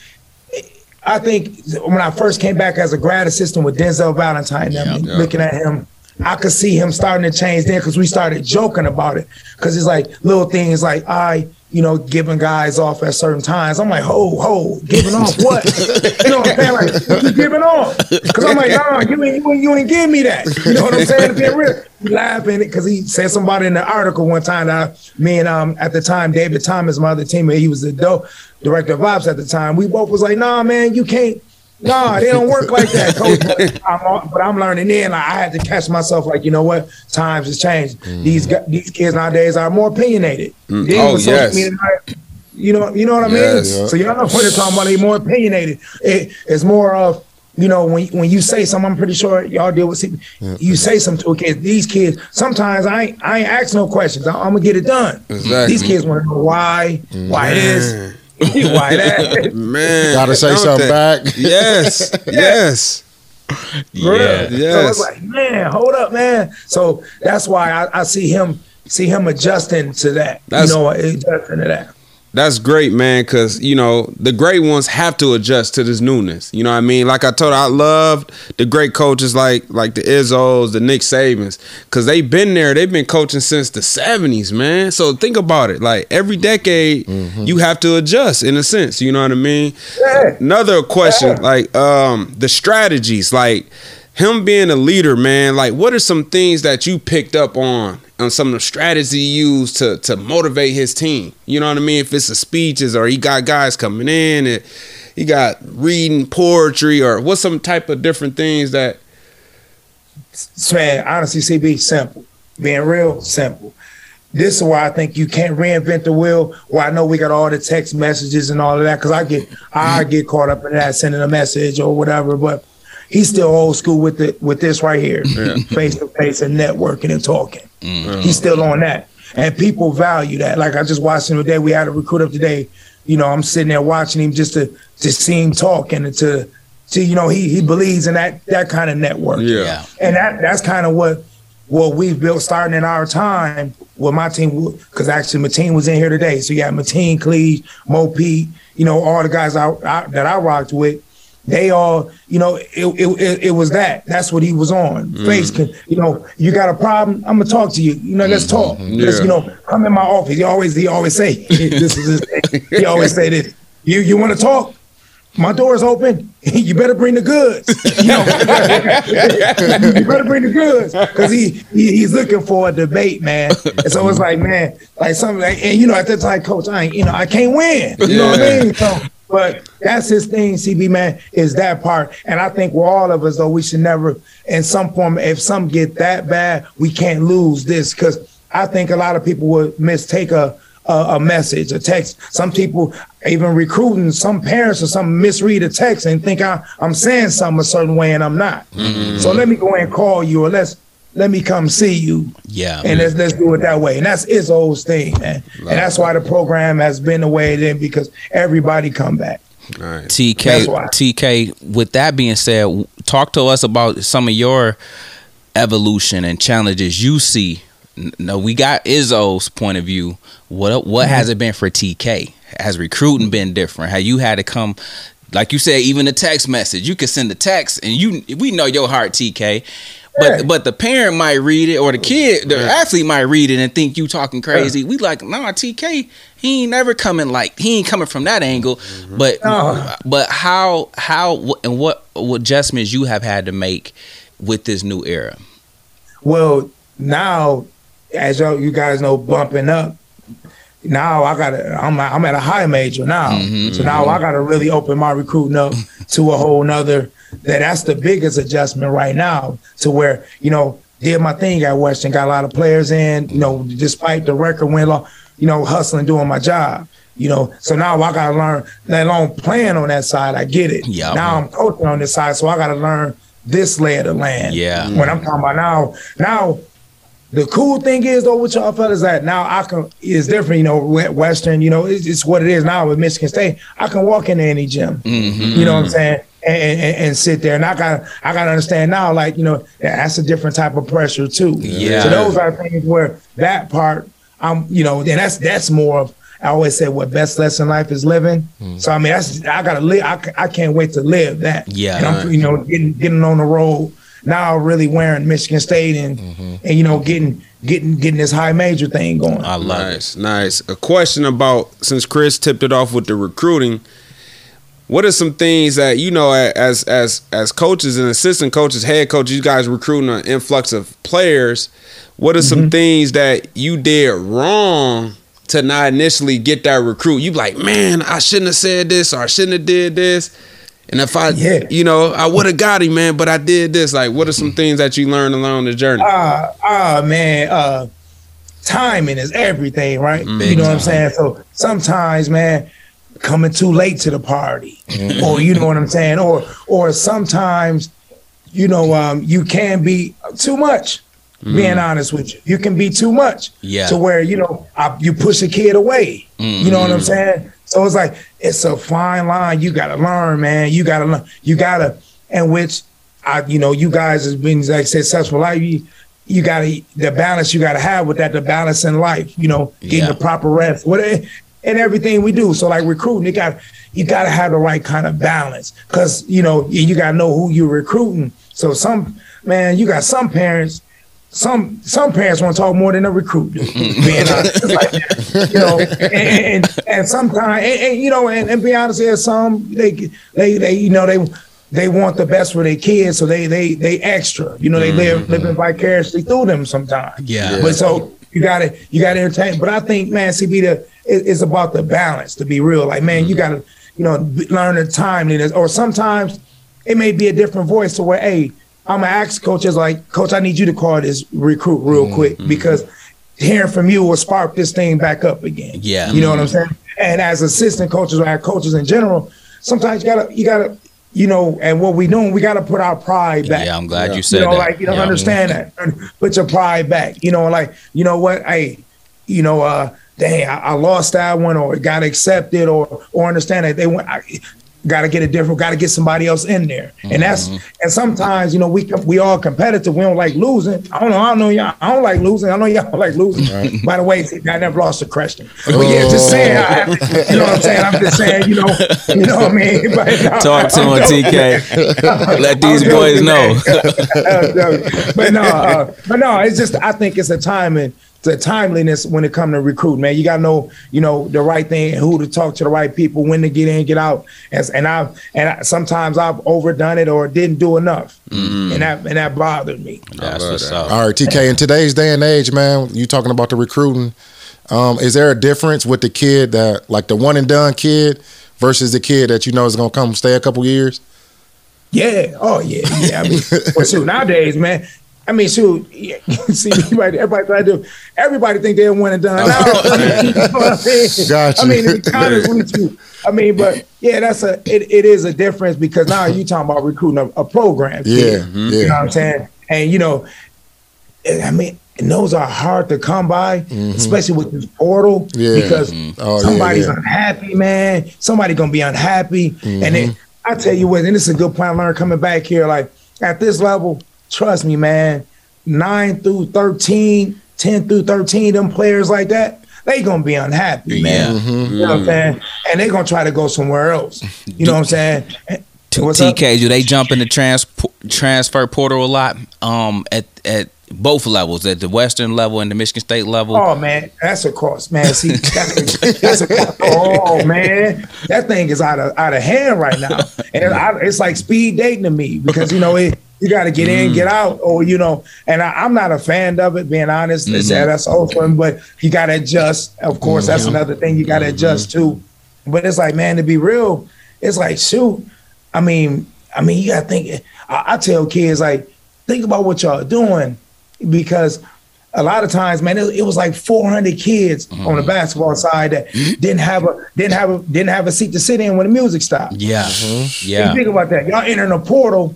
I think when I first came back as a grad assistant with Denzel Valentine, I mean, Yeah. looking at him, I could see him starting to change then because we started joking about it. Because it's like little things like I, you know, giving guys off at certain times. I'm like, ho, ho, giving off what? you know what I'm saying? Like, what you giving off? Because I'm like, nah, you ain't, you ain't, you ain't give me that. You know what I'm saying? To be real, laughing because he said somebody in the article one time that I, me and um at the time David Thomas, my other teammate, he was the dope director of ops at the time. We both was like, nah, man, you can't. Nah, they don't work like that, coach. But I'm, but I'm learning in. Like, I had to catch myself. Like, you know what? Times has changed. These mm-hmm. these kids nowadays are more opinionated. Mm. Then Oh, yes. media, like, you know, you know what I mean. Yes. So y'all know what they're talking about. They more opinionated. It, it's more of you know when when you say something. I'm pretty sure y'all deal with. C- You say something to a kid. These kids sometimes I ain't, I ain't ask no questions. I, am gonna get it done. Exactly. These kids want to know why, why this, why that. Man, Gotta say something they? back. Yes, yes. Yeah. So Yes. it's like, man, hold up, man. So that's why I, I see him see him adjusting to that. That's- you know, adjusting to that. That's great, man, because, you know, the great ones have to adjust to this newness. You know what I mean? Like I told you, I loved the great coaches like like the Izzos, the Nick Sabans, because they've been there. They've been coaching since the 70s, man. So think about it. Like every decade, you have to adjust in a sense. You know what I mean? Yeah. Another question, like um the strategies, like him being a leader, man. Like, what are some things that you picked up on on some of the strategies he used to to motivate his team? You know what I mean? If it's the speeches or he got guys coming in and he got reading poetry or what's some type of different things that man, honestly, CB, simple. Being real, simple. This is why I think you can't reinvent the wheel. Why I know we got all the text messages and all of that, because I get I get caught up in that, sending a message or whatever. But he's still old school with it with this right here, face to face and networking and talking. Mm. He's still on that, and people value that. Like I just watched him today. We had a recruit up today. You know, I'm sitting there watching him just to to see him talk and to to you know he he believes in that that kind of network Yeah. And that that's kind of what what we've built starting in our time with my team because actually Mateen was in here today so you got Mateen, Cleaves, Mo Pete, you know all the guys I, I, that I rocked with they all you know it, it, it, was that that's what he was on mm. face can you know you got a problem I'm gonna talk to you you know let's mm-hmm. talk let's you know come in my office he always he always say this is his thing. he always say this you you want to talk my door's open. You better bring the goods. You, know? you better bring the goods because he, he he's looking for a debate, man. And so it's like, man, like something. Like, and you know, at that time, coach, I ain't, you know, I can't win. You know what I mean? So, but that's his thing, CB man, is that part. And I think with all of us, though, we should never, in some form, if some get that bad, we can't lose this because I think a lot of people would mistake a a, a message, a text. Some people even recruiting, some parents or some misread a text and think I, I'm saying something a certain way and I'm not. Mm-hmm. So let me go and call you or let's let me come see you Yeah. and let's let's do it that way. And that's Izzo's thing, man. And that's why the program has been the way it is because everybody come back. all right. TK, TK. With that being said, talk to us about some of your evolution and challenges you see. N- No, we got Izzo's point of view. What what has it been for TK? Has recruiting been different? Have you had to come, like you said, even a text message? You could send a text, and you we know your heart, TK. But Yeah. but the parent might read it, or the kid, the athlete might read it and think you talking crazy. We like, nah, TK, he ain't never coming like he ain't coming from that angle. But No. but how how and what what adjustments you have had to make with this new era? Well, now, as y'all, you guys know, bumping up. Now I got. I'm I'm at a high major now, Mhm. so now I got to really open my recruiting up to a whole nother. That that's the biggest adjustment right now. To where you know did my thing at Western, got a lot of players in. You know, despite the record win, lo- you know, hustling, doing my job. You know, so now I got to learn. Let alone playing on that side, I get it. Yeah. Now I'm coaching on this side, so I got to learn this lay of the land. Yeah. When I'm talking about now, now the cool thing is though with y'all fellas that now I can is different. You know, Western. You know, it's, it's what it is now with Michigan State. I can walk into any gym. Mm-hmm. You know what I'm saying? And, and, and, sit there, and I got I got to understand now, like you know, that's a different type of pressure too. Yeah. So those are things where that part, I'm, you know, and that's that's more of I always say what best lesson life is living. Mm. So I mean, that's I gotta live. I, I can't wait to live that. Yeah, and I'm, you know, getting getting on the road now, really wearing Michigan State and mm-hmm. and you know getting getting getting this high major thing going. I love nice, it. Nice. A question about since Chris tipped it off with the recruiting. What are some things that you know as as as coaches and assistant coaches, head coaches, you guys recruiting an influx of players? What are some mm-hmm. things that you did wrong to not initially get that recruit. You like, man, I shouldn't have said this or I shouldn't have did this. And if I, yeah. you know, I would have got him, man, but I did this. Like, what are some things that you learned along the journey? Ah, uh, uh, man, uh, timing is everything, right? Big you know time. what I'm saying? So sometimes, man, coming too late to the party, mm-hmm. or you know what I'm saying, or or sometimes, you know, um, you can be too much. Mm. Being honest with you, you can be too much. Yeah. To where you know I, you push a kid away. Mm-hmm. You know what I'm saying? So it's like it's a fine line. You got to learn, man. You got to learn. You got to, and which I, you know, you guys has been like successful life. You, you got to the balance you got to have with that. The balance in life. You know, getting yeah. the proper rest. What and everything we do. So like recruiting, you got you got to have the right kind of balance because you know you got to know who you're recruiting. So some man, you got some parents some some parents want to talk more than a recruit being honest. like, you know, and, and, and sometimes, and, and, you know, and, and be honest, there's some they they they you know they they want the best for their kids, so they they they extra. You know, they live mm-hmm. living vicariously through them sometimes. Yeah. But so you gotta you gotta entertain. But I think man, CB the it's about the balance. To be real, like man, you gotta you know learn the timeliness. Or sometimes it may be a different voice to where hey I'm gonna ask coaches like, Coach, I need you to call this recruit real mm-hmm. quick because hearing from you will spark this thing back up again. Yeah, you know what I'm saying. And as assistant coaches or as coaches in general, sometimes you gotta you gotta you know, and what we doing, we got to put our pride back. Yeah, I'm glad yeah. you said you know, that. Like you don't yeah. understand that. Put your pride back. You know, like you know what? Hey, you know, uh, dang, I, I lost that one, or got accepted, or or understand that they went. I, got to get a different, got to get somebody else in there. And that's, mm-hmm. and sometimes, you know, we we all competitive. We don't like losing. I don't know. I don't know y'all. I don't like losing. I know y'all don't like losing. Right. By the way, I never lost a question. But yeah, just saying, I, you know what I'm saying? I'm just saying, you know, you know what I mean? But, no, Talk to him, TK. Let these boys know. but no, uh, but no, it's just, I think it's a timing the timeliness when it comes to recruit, man. You got to know, you know, the right thing, who to talk to the right people, when to get in, get out. And, and I and I, sometimes I've overdone it or didn't do enough, mm. and that and that bothered me. That's what's up. All right, TK. In today's day and age, man, you talking about the recruiting. Um, is there a difference with the kid that, like the one and done kid, versus the kid that you know is gonna come stay a couple years? Yeah. Oh yeah. Yeah. I mean, well, shoot, nowadays, man, I mean, shoot, see, everybody, everybody try to do. Everybody think they're one and done. I mean, you know I mean? Gotcha. I mean, with I mean, but yeah, that's a it, it is a difference because now you talking about recruiting a, a program. Yeah, mm-hmm. yeah. You know what I'm saying? And you know, I mean, and those are hard to come by, mm-hmm. especially with this portal. Yeah. Because mm-hmm. oh, somebody's yeah, yeah. unhappy, man. Somebody gonna be unhappy, mm-hmm. and then I tell you what, and this is a good point I learned coming back here. Like at this level trust me, man, 9 through 13, 10 through 13, them players like that, they gonna be unhappy, man. Mm-hmm. You know what I'm saying? And they gonna try to go somewhere else. You know what I'm saying? What's TK, up? do they jump in the trans, transfer portal a lot? Um, at at both levels, at the Western level and the Michigan State level. Oh man, that's a cross, man. See, that's a, that's a oh man, that thing is out of out of hand right now, and I, it's like speed dating to me because you know it you got to get in, mm. get out, or you know. And I, am not a fan of it, being honest. Mm-hmm. It's, that's open, but you got to adjust. Of course, mm-hmm. that's another thing you got to mm-hmm. adjust to. But it's like, man, to be real, it's like, shoot. I mean, I mean, you got to think. I, I tell kids like, think about what y'all doing, because a lot of times, man, it, it was like 400 kids mm-hmm. on the basketball side that mm-hmm. didn't have a didn't have a didn't have a seat to sit in when the music stopped. Yeah, mm-hmm. yeah. think about that. Y'all entering a portal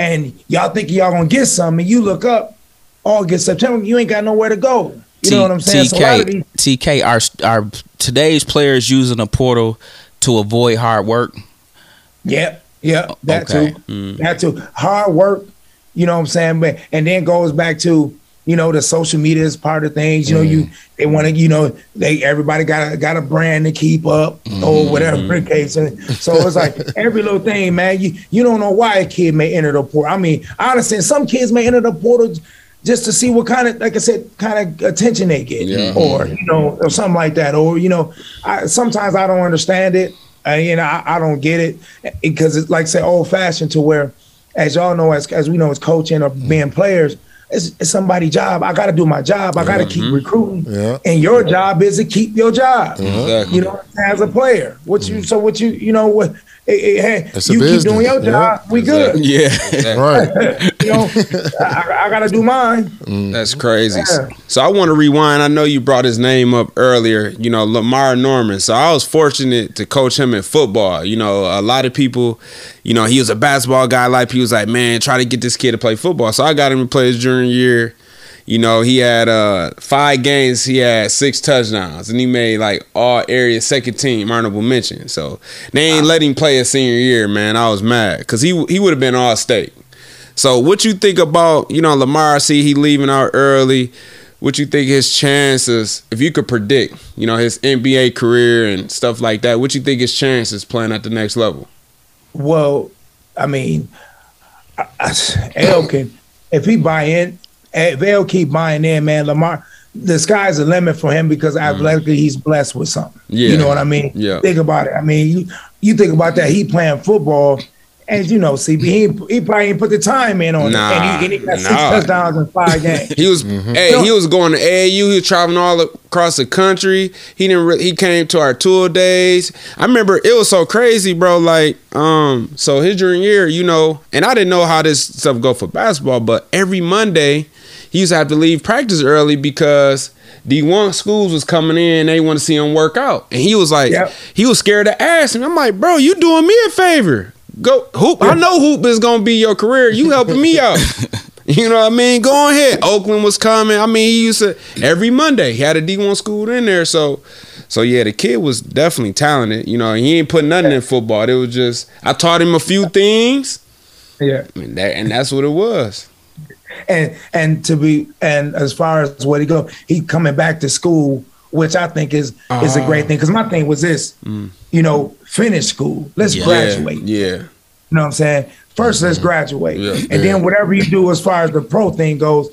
and y'all think y'all gonna get some, and you look up August, September, you ain't got nowhere to go. You T- know what I'm saying? So a lot of TK, these- TK, are are today's players using a portal to avoid hard work? Yep, yep, that Okay. too. Mm. That too. Hard work, you know what I'm saying? But and then goes back to, you know, the social media is part of things. You know, you mm. they want to, you know, they everybody got a got a brand to keep up or mm-hmm. whatever the case. And so it's like every little thing, man. You you don't know why a kid may enter the portal. I mean, honestly, some kids may enter the portal just to see what kind of, like I said, kind of attention they get, Yeah. or you mm-hmm. know, or something like that. Or you know, I, sometimes I don't understand it. Uh, you know, I, I don't get it eh, because it's like say old fashioned to where, as y'all know, as as we know, as coaching or mm. being players, it's, it's somebody's job. I got to do my job. I got to keep mm-hmm. recruiting, Yeah. and your job is to keep your job. Exactly. You know, what I'm saying, as a player, what you mm-hmm. so what you you know what. Hey, It's you keep business, doing your yeah. job. We good. Yeah. Right. You know, I, I got to do mine. Mm. That's crazy. Yeah. So I want to rewind. I know you brought his name up earlier, you know, Lamar Norman. So I was fortunate to coach him in football. You know, a lot of people, you know, he was a basketball guy. Like he was like, man, try to get this kid to play football. So I got him to play his junior year. You know, he had uh five games, he had six touchdowns, and he made like all area second team honorable mention. So they ain't let him play his senior year, man. I was mad because he he would have been all state. So what you think about, you know, Lamar, I see he leaving out early. What you think his chances, if you could predict, you know, his NBA career and stuff like that, what you think his chances playing at the next level? Well, I mean, I, I, can if he buy in, Eh, if L keep buying in, man, Lamar, the sky's the limit for him because mm. athletically he's blessed with something. Yeah. You know what I mean? Yeah. Think about it. I mean, you you think about that. He playing football. And you know, CB, he, he probably ain't put the time in on Nah, it. And he, and he got six touchdowns in five games. He was, mm-hmm. hey, he was going to AAU. He was traveling all across the country. He didn't. Re- he came to our tour days. I remember it was so crazy, bro. Like, um, so his junior year, you know, and I didn't know how this stuff go for basketball, but every Monday he used to have to leave practice early because. D1 schools was coming in, they want to see him work out. And he was like, Yep. he was scared to ask him. I'm like, bro, you doing me a favor. Go hoop. I know hoop is gonna be your career. You helping me out. You know what I mean? Go ahead. Oakland was coming. I mean, he used to every Monday he had a D one school in there. So, so yeah, the kid was definitely talented. You know, he ain't put nothing in football. It was just I taught him a few things, Yeah. and that and that's what it was. And and to be and as far as where he go, he coming back to school, which I think is is a great ah. thing. Because my thing was this, mm. you know, finish school, let's Yeah. graduate. Yeah, You know what I'm saying? 1st let's mm-hmm. graduate, Yeah. and then whatever you do as far as the pro thing goes,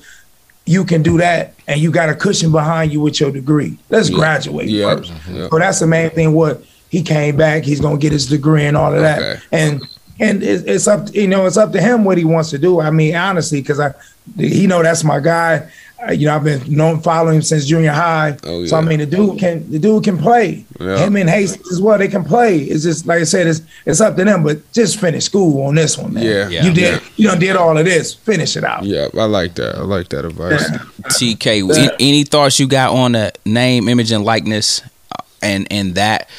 you can do that, and you got a cushion behind you with your degree. Let's graduate Yeah. first. Yeah. So that's the main thing. What he came back, he's gonna get his degree and all of that, Okay. and and it's, it's up, you know, it's up to him what he wants to do. I mean, honestly, because I, he know that's my guy. Uh, you know, I've been known following him since junior high. Oh, yeah. So I mean, the dude can the dude can play. Yeah. Him and Hastings as well, they can play. It's just like I said, it's it's up to them. But just finish school on this one, man. Yeah. Yeah. you did you done did all of this. Finish it out. yeah. I like that. I like that advice. TK, any, any thoughts you got on the name, image, and likeness, uh, and and that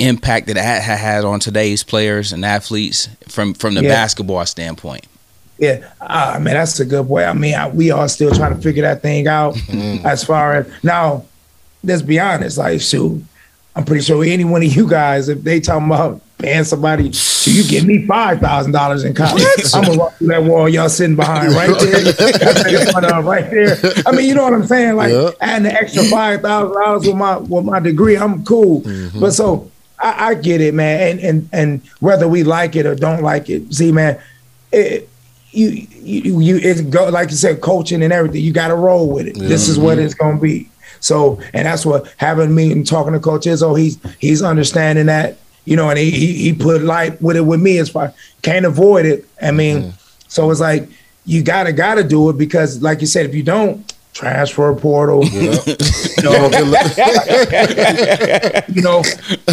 impact that it ha- ha- had on today's players and athletes from from the Yeah. basketball standpoint? Yeah, ah, man, that's a good way. I mean, I, we are still trying to figure that thing out. As far as now, let's be honest. Like, shoot, I'm pretty sure any one of you guys, if they talking about paying somebody, so you give me five thousand dollars in college, I'm gonna walk through that wall y'all sitting behind right there, That's in front of, right there. I mean, you know what I'm saying? Like, Yeah. adding the extra five thousand dollars with my with my degree, I'm cool. But so. I, I get it, man, and and and whether we like it or don't like it, see, man, it, you you you it go like you said, coaching and everything. You got to roll with it. This is what it's gonna be. So, and that's what having me and talking to Coach Izzo, he's he's understanding that, you know, and he he, he put light with it with me as far can't avoid it. I mean, so it's like you gotta gotta do it because, like you said, if you don't transfer portal, you know, you know,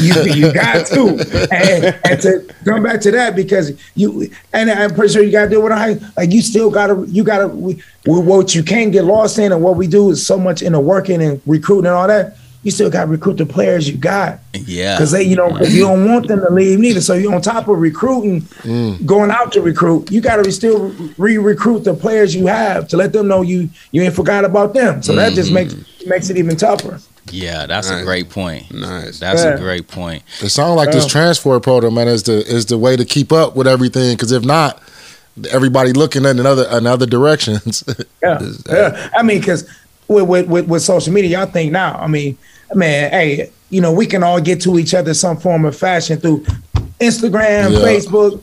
you, you got to. And, and to come back to that because you and I'm pretty sure you got to do what I like. You still got to. You got to. What you can get lost in and what we do is so much in the working and recruiting and all that. You still got to recruit the players you got Yeah. because they, you know, 'cause you don't want them to leave neither. So you're on top of recruiting, mm. going out to recruit, you got to still re-recruit the players you have to let them know you you ain't forgot about them. So that just makes mm-hmm. makes it even tougher. Yeah, that's a great point. Nice. That's Yeah. a great point. It sounds like this transfer program, man, is the is the way to keep up with everything. Because if not, everybody looking in another another directions. Yeah, yeah. I mean, because with, with with with social media, y'all think now. I mean, man, hey, you know, we can all get to each other some form of fashion through Instagram, Yeah. Facebook.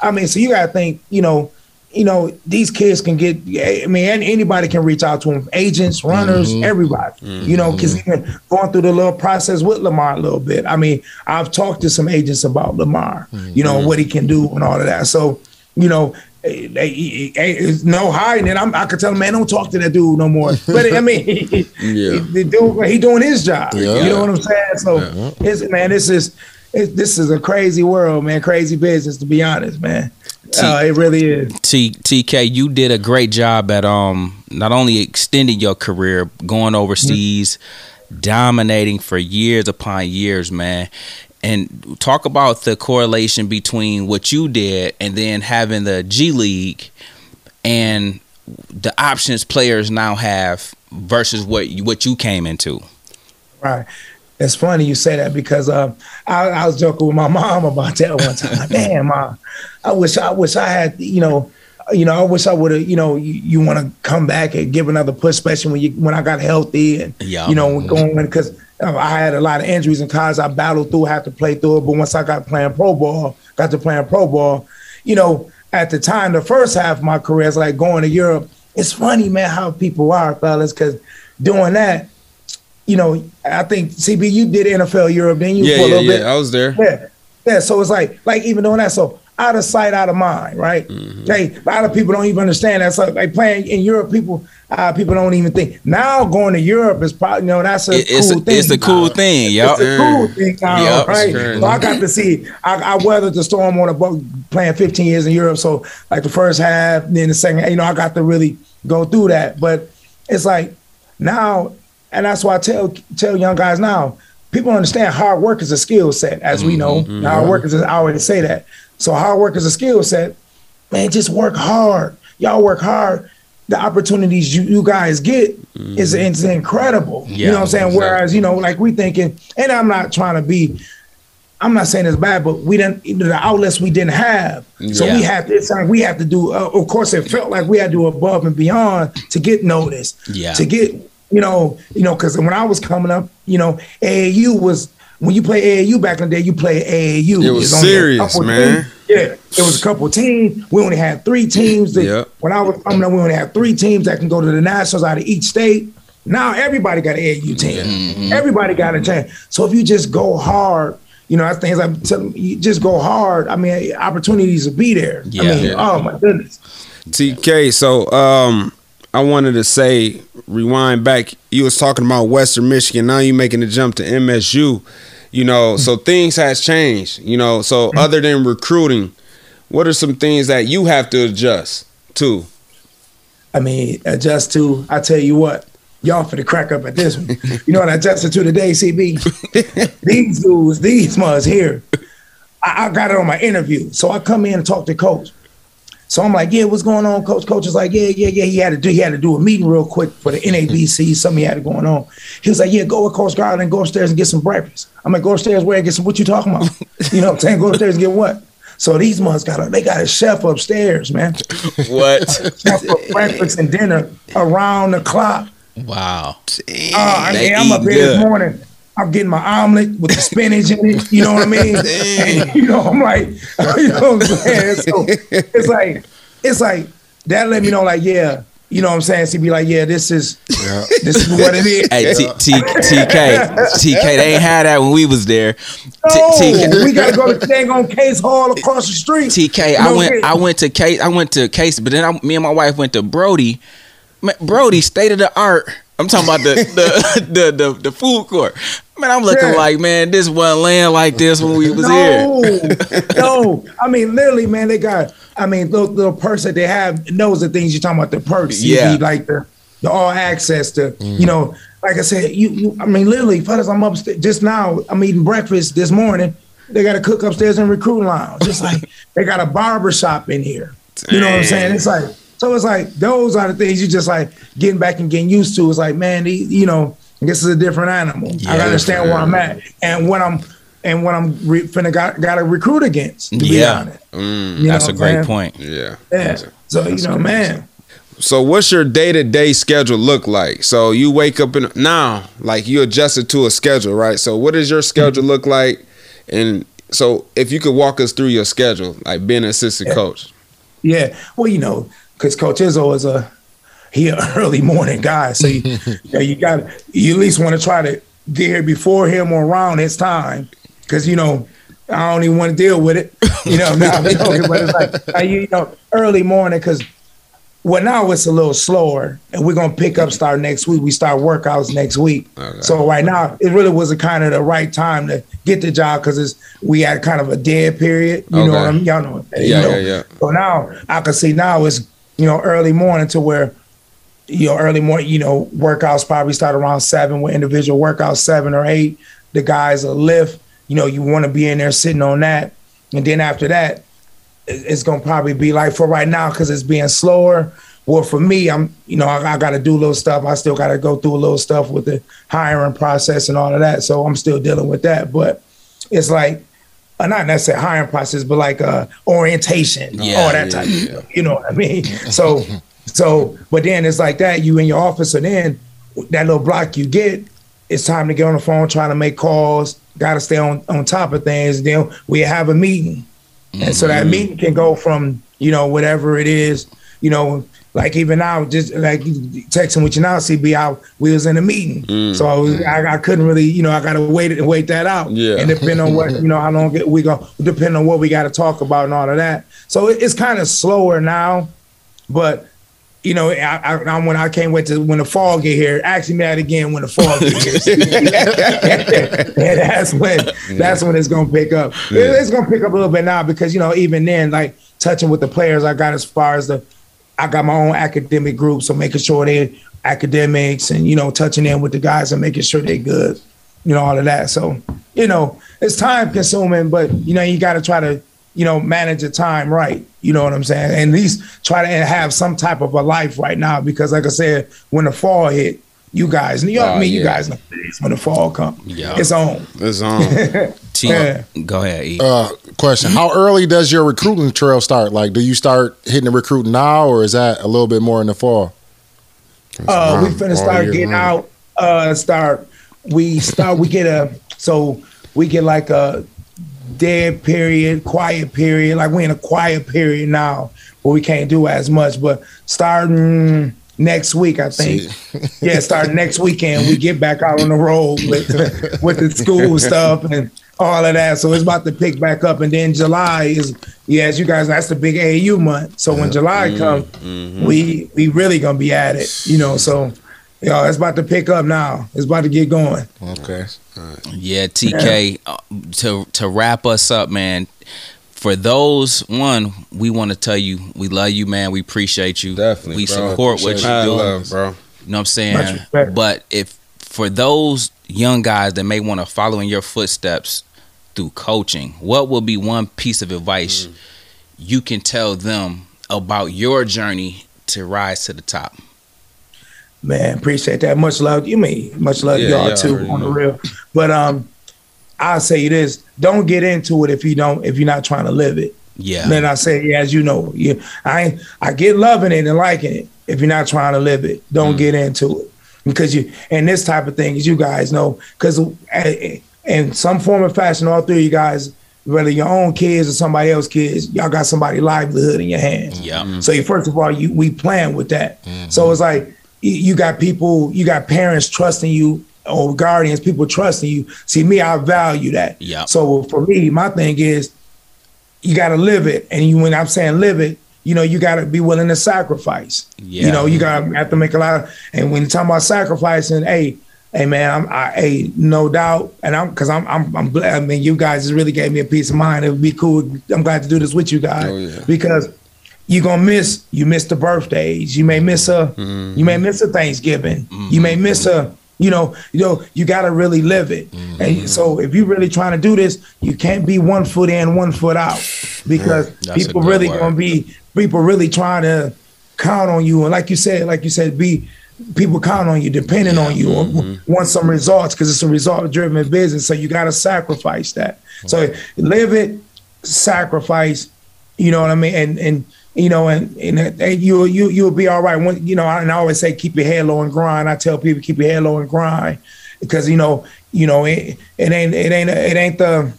I mean, so you got to think, you know. You know, these kids can get. I mean, anybody can reach out to them. Agents, runners, mm-hmm. everybody. You know, because mm-hmm. even going through the little process with Lamar a little bit. I mean, I've talked to some agents about Lamar. You know mm-hmm. what he can do and all of that. So, you know, eh, there's no hiding it. I'm, I could tell him, man, don't talk to that dude no more. But I mean, Yeah. the dude, he doing his job. Yeah. You know what I'm saying? So, it's, man, this is it, this is a crazy world, man. Crazy business, to be honest, man. Uh, it really is. T TK, you did a great job at um not only extending your career, going overseas, dominating for years upon years, man. And talk about the correlation between what you did and then having the G League and the options players now have versus what you, what you came into. Right. It's funny you say that because uh, I, I was joking with my mom about that one time. Man, mom, I wish I wish I had you know, you know, I wish I would have you know you, you want to come back and give another push, especially when you when I got healthy and Yeah. you know going because I had a lot of injuries in college. I battled through, had to play through it, but once I got playing pro ball, got to playing pro ball, you know, at the time, the first half of my career is like going to Europe. It's funny, man, how people are, fellas, because doing that you know, I think CB, you did NFL Europe, then you Yeah, for a yeah, little yeah. bit. I was there. Yeah, yeah. So it's like, like even doing that. So out of sight, out of mind, right? Mm-hmm. A lot of people don't even understand that. So like playing in Europe, people, uh, people don't even think. Now going to Europe is probably, you know, that's a It- it's cool a, thing. it's a cool thing, yo. It's a cool thing now, Yup. right? Sure. So I got to see. I, I weathered the storm on a boat playing 15 years in Europe. So like the first half, then the second, you know, I got to really go through that. But it's like now, and that's why I tell tell young guys now. People understand hard work is a skill set, as we know. Hard work is. I always say that. So hard work is a skill set. Man, just work hard. Y'all work hard. The opportunities you, you guys get is it's incredible. you know what I'm saying? exactly. Whereas, you know, like we thinking, and I'm not trying to be, I'm not saying it's bad, but we didn't the outlets we didn't have. So we have to, it's like we have to do. Uh, of course, it felt like we had to do above and beyond to get noticed. Yeah. To get, you know, you know, because when I was coming up, you know, AAU was when you play AAU back in the day, you play AAU. It was It's only serious, man. teams. Yeah, it was a couple teams. We only had three teams. That, Yep. When I was coming up, we only had three teams that can go to the nationals out of each state. Now everybody got an AAU team. Mm-hmm. Everybody got a chance. So if you just go hard, you know, that's things I'm telling you, just go hard. I mean, opportunities will be there. Yeah. I mean, Yeah. oh my goodness. TK, so um, I wanted to say, rewind back. You was talking about Western Michigan. Now you making the jump to MSU. You know, mm-hmm. so things has changed. You know, so mm-hmm. other than recruiting, what are some things that you have to adjust to? I mean, adjust to, I tell you what, y'all for the crack up at this one. You know what I adjusted to today, CB? these dudes, these mugs here. I, I got it on my interview. So I come in and talk to coach. So I'm like, yeah, what's going on, coach? Coach is like, yeah, yeah, yeah. He had to do, he had to do a meeting real quick for the NABC, something he had going on. He was like, yeah, go with Coach Garland and go upstairs and get some breakfast. I'm like, go upstairs where and get some, what you talking about? You know what I'm saying? Go upstairs and get what? So these mugs got a, they got a chef upstairs, man. What? Chef for breakfast and dinner around the clock. wow. Uh, I mean, I'm up here this morning. I'm getting my omelet with the spinach in it. You know what I mean? And, you know, I'm like, you know what I'm saying? So it's like, it's like that let me know, like, yeah, you know what I'm saying? She'd so be like, yeah, this is Yeah. this is what it is. Hey, T- T- TK, TK, they ain't had that when we was there. T- No, TK, we gotta go to dang on Case Hall across the street. TK, You I went, yeah. I went to Case, I went to Case, but then I, me and my wife went to Brody. Brody, state of the art. I'm talking about the the the, the, the food court. Man, I'm looking like, man, this wasn't land like this when we was here. No, no. I mean, literally, man, they got. I mean, the little purse that they have knows the things you're talking about. The perks, You Yeah. need, like the the all access to. Mm. You know, like I said, you, you I mean, literally, fellas, I'm upstairs just now. I'm eating breakfast this morning. They got a cook upstairs in recruiting lounge. Just like they got a barber shop in here. You know what I'm saying? It's like so. It's like those are the things you just like getting back and getting used to. It's like man, these, you know, this is a different animal. I gotta understand where I'm at and what I'm and what I'm re- finna got got to recruit against. To be Yeah. honest, Mm, You know That's a great saying? point. yeah. Yeah. So you know, man. So what's your day to day schedule look like? So you wake up in now, like you adjusted to a schedule, right? So what does your schedule look like? And so if you could walk us through your schedule, like being an assistant coach. Yeah. Well, you know, because Coach Izzo is a he an early morning guy, so you, you, know, you got you at least want to try to get here before him or around his time, because you know I don't even want to deal with it. You know, now I'm joking, but it's like you know early morning because. Well, now it's a little slower, and we're gonna pick up start next week. We start workouts next week. Okay. So right now, it really was a kind of the right time to get the job because it's we had kind of a dead period. You know what I mean? Y'all know. what- you Yeah, know. yeah, yeah. So now I can see now it's you know early morning to where you know early morning you know workouts probably start around seven with individual workouts seven or eight. The guys a lift. You know you want to be in there sitting on that, and then after that, it's gonna probably be like for right now because it's being slower. Well, for me, I'm you know I, I got to do a little stuff. I still got to go through a little stuff with the hiring process and all of that. So I'm still dealing with that, but it's like uh, not necessarily hiring process, but like uh, orientation, Yeah, all that yeah, type yeah. of. You know what I mean? So, so, but then it's like that. You in your office, and then that little block you get, it's time to get on the phone, trying to make calls. Got to stay on on top of things. Then we have a meeting, and so that meeting can go from you know whatever it is, you know. Like even now, just like texting with you now, CB, I, we was in a meeting, mm. so I, was, I, I couldn't really, you know, I got to wait it and wait that out. Yeah. and depending on what you know, how long we go, depending on what we got to talk about and all of that. So it, it's kind of slower now, but you know, I, I, when I can't wait to when the fall get here. Actually, mad again when the fall get here. and that's when that's when it's gonna pick up. It- it's gonna pick up a little bit now because you know even then, like touching with the players, I got as far as the I got my own academic group, so making sure they academics and you know touching in with the guys and making sure they're good, you know all of that. So you know it's time consuming, but you know you got to try to you know manage the time right. You know what I'm saying? And at least try to have some type of a life right now because like I said, when the fall hit, you guys, know what Oh, I mean? You guys know what it is when the fall comes. Yeah. It's on. It's on. T- Yeah. Go ahead. E. Uh, question: How early does your recruiting trail start? Like, do you start hitting the recruiting now, or is that a little bit more in the fall? Uh, we long, finna start getting long. out. Uh, start. We start. We get a. So we get like a dead period, quiet period. Like we in a quiet period now, but we can't do as much. But starting next week, I think. yeah, starting next weekend, we get back out on the road with with the school stuff and all of that. So it's about to pick back up, and then July is yeah, you guys, that's the big AAU month. So when July comes, we we really gonna be at it, you know. So. Yo, it's about to pick up now. It's about to get going. Okay. Yeah, TK. Uh, to to wrap us up, man. For those one, we want to tell you we love you, man. We appreciate you. Definitely, we bro. support what you're doing. love, bro. You know what I'm saying? But if for those young guys that may want to follow in your footsteps through coaching, what will be one piece of advice Mm. you can tell them about your journey to rise to the top? Man, appreciate that. Much love. You mean much love Yeah, y'all yeah, I too already on the real. But um I'll say this. Don't get into it if you don't if you're not trying to live it. Yeah. Then I say, yeah, as you know, you I I get loving it and liking it. If you're not trying to live it, Mm. don't get into it. Because you and this type of thing, as you guys know, because in some form or fashion, all three of you guys, whether your own kids or somebody else's kids, y'all got somebody's livelihood in your hands. Yeah. Mm-hmm. So you, first of all, you we plan with that. Mm-hmm. So it's like you- you got people, you got parents trusting you or guardians, people trusting you. See, me, I value that. Yeah. So for me, my thing is you got to live it, and you when I'm saying live it, you know, you got to be willing to sacrifice. Yeah. You know, you got to have to make a lot of. And when you're talking about sacrificing, hey. Hey man, I'm I, hey, no doubt, and I'm because I'm I'm I'm glad. I mean, you guys just really gave me a peace of mind. It would be cool. I'm glad to do this with you guys Oh, yeah. because you're gonna miss you miss the birthdays you may miss a Mm-hmm. you may miss a thanksgiving you may miss a you know, you know, you got to really live it. Mm-hmm. And so if you're really trying to do this, you can't be one foot in, one foot out, because people really word. gonna be people really trying to count on you. And like you said, like you said, be people count on you, depending on you, mm-hmm. want some results because it's a result driven business. So you got to sacrifice that. So live it, sacrifice. You know what I mean? And and you know, and and, and you you you'll be all right. When you know, and I always say keep your head low and grind. I tell people keep your head low and grind because you know you know it, it ain't it ain't it ain't the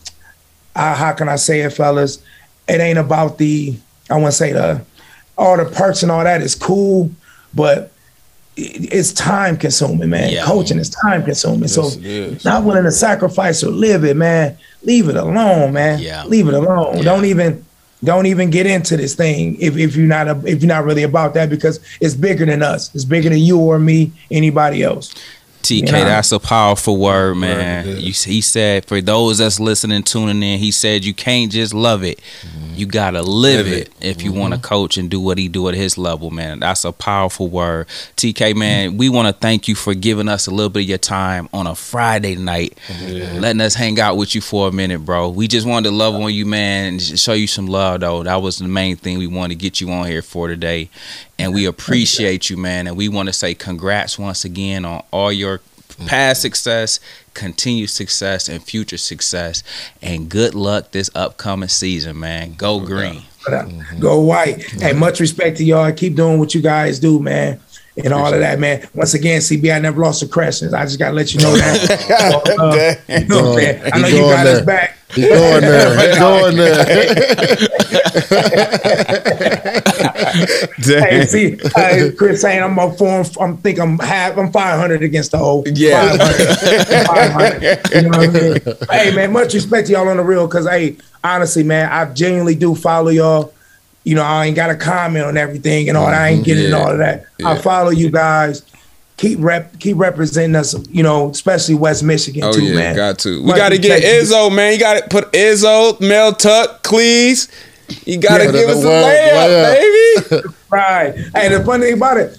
uh, how can I say it, fellas? It ain't about the I want to say the all the perks and all that is cool, but it's time consuming, man. Yeah. Coaching is time consuming. Yes, so not willing to sacrifice or live it, man. Leave it alone, man. Yeah. Leave it alone. Yeah. Don't even don't even get into this thing if, if you're not a, if you're not really about that because it's bigger than us. It's bigger than you or me, anybody else. TK, yeah. that's a powerful word, man. You, he said for those that's listening, tuning in, he said you can't just love it, mm-hmm. you gotta live, live it, it, if you mm-hmm. want to coach and do what he do at his level, man. That's a powerful word, TK, man. Mm-hmm. We want to thank you for giving us a little bit of your time on a Friday night, letting us hang out with you for a minute, bro. We just wanted to love on you, man, and show you some love, though. That was the main thing we wanted to get you on here for today, and we appreciate you, man. And we want to say congrats once again on all your past success, continued success, and future success. And good luck this upcoming season, man. Go green. Mm-hmm. Go white. Hey, much respect to y'all. Keep doing what you guys do, man. And all of that, man. Once again, CB, I never lost a question. I just gotta let you know that. uh, you know, I know you got there. us back. He's going there. He's going there. hey, see, uh, Chris saying I'm up for him. I'm think I'm half. I'm 500 against the whole. Yeah. 500, 500, you know what I mean? hey, man, much respect to y'all on the real, cause hey, honestly, man, I genuinely do follow y'all. You know, I ain't got a comment on everything and all. I ain't getting yeah. all of that. Yeah. I follow you guys keep rep keep representing us, you know, especially West Michigan oh, too, yeah, man. Got to. We got to get Izzo, man. You got to put Izzo, Mel Tuck, Cleaves. You got to yeah, give us a layup, baby. right. And the funny thing about it,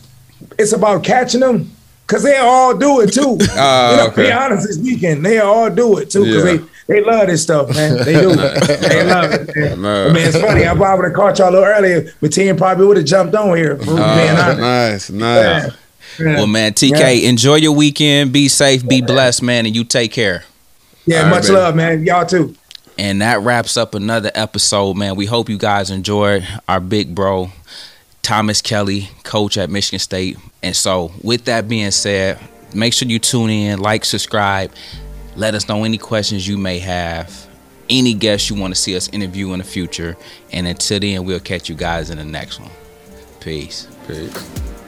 it's about catching them because they all do it too. Uh, you know, okay. be honest speaking, they all do it too because yeah. they they love this stuff, man. They do. they love it. Man. I mean, it's funny. I probably would have caught y'all a little earlier, but Team probably would have jumped on here. For uh, being honest. Nice, nice. Yeah. Well, man, TK, yeah. enjoy your weekend. Be safe, be blessed, man, and you take care. Yeah, All much right, love, man. Y'all too. And that wraps up another episode, man. We hope you guys enjoyed our big bro, Thomas Kelley, coach at Michigan State. And so, with that being said, make sure you tune in, like, subscribe. Let us know any questions you may have, any guests you want to see us interview in the future. And until then, we'll catch you guys in the next one. Peace. Peace.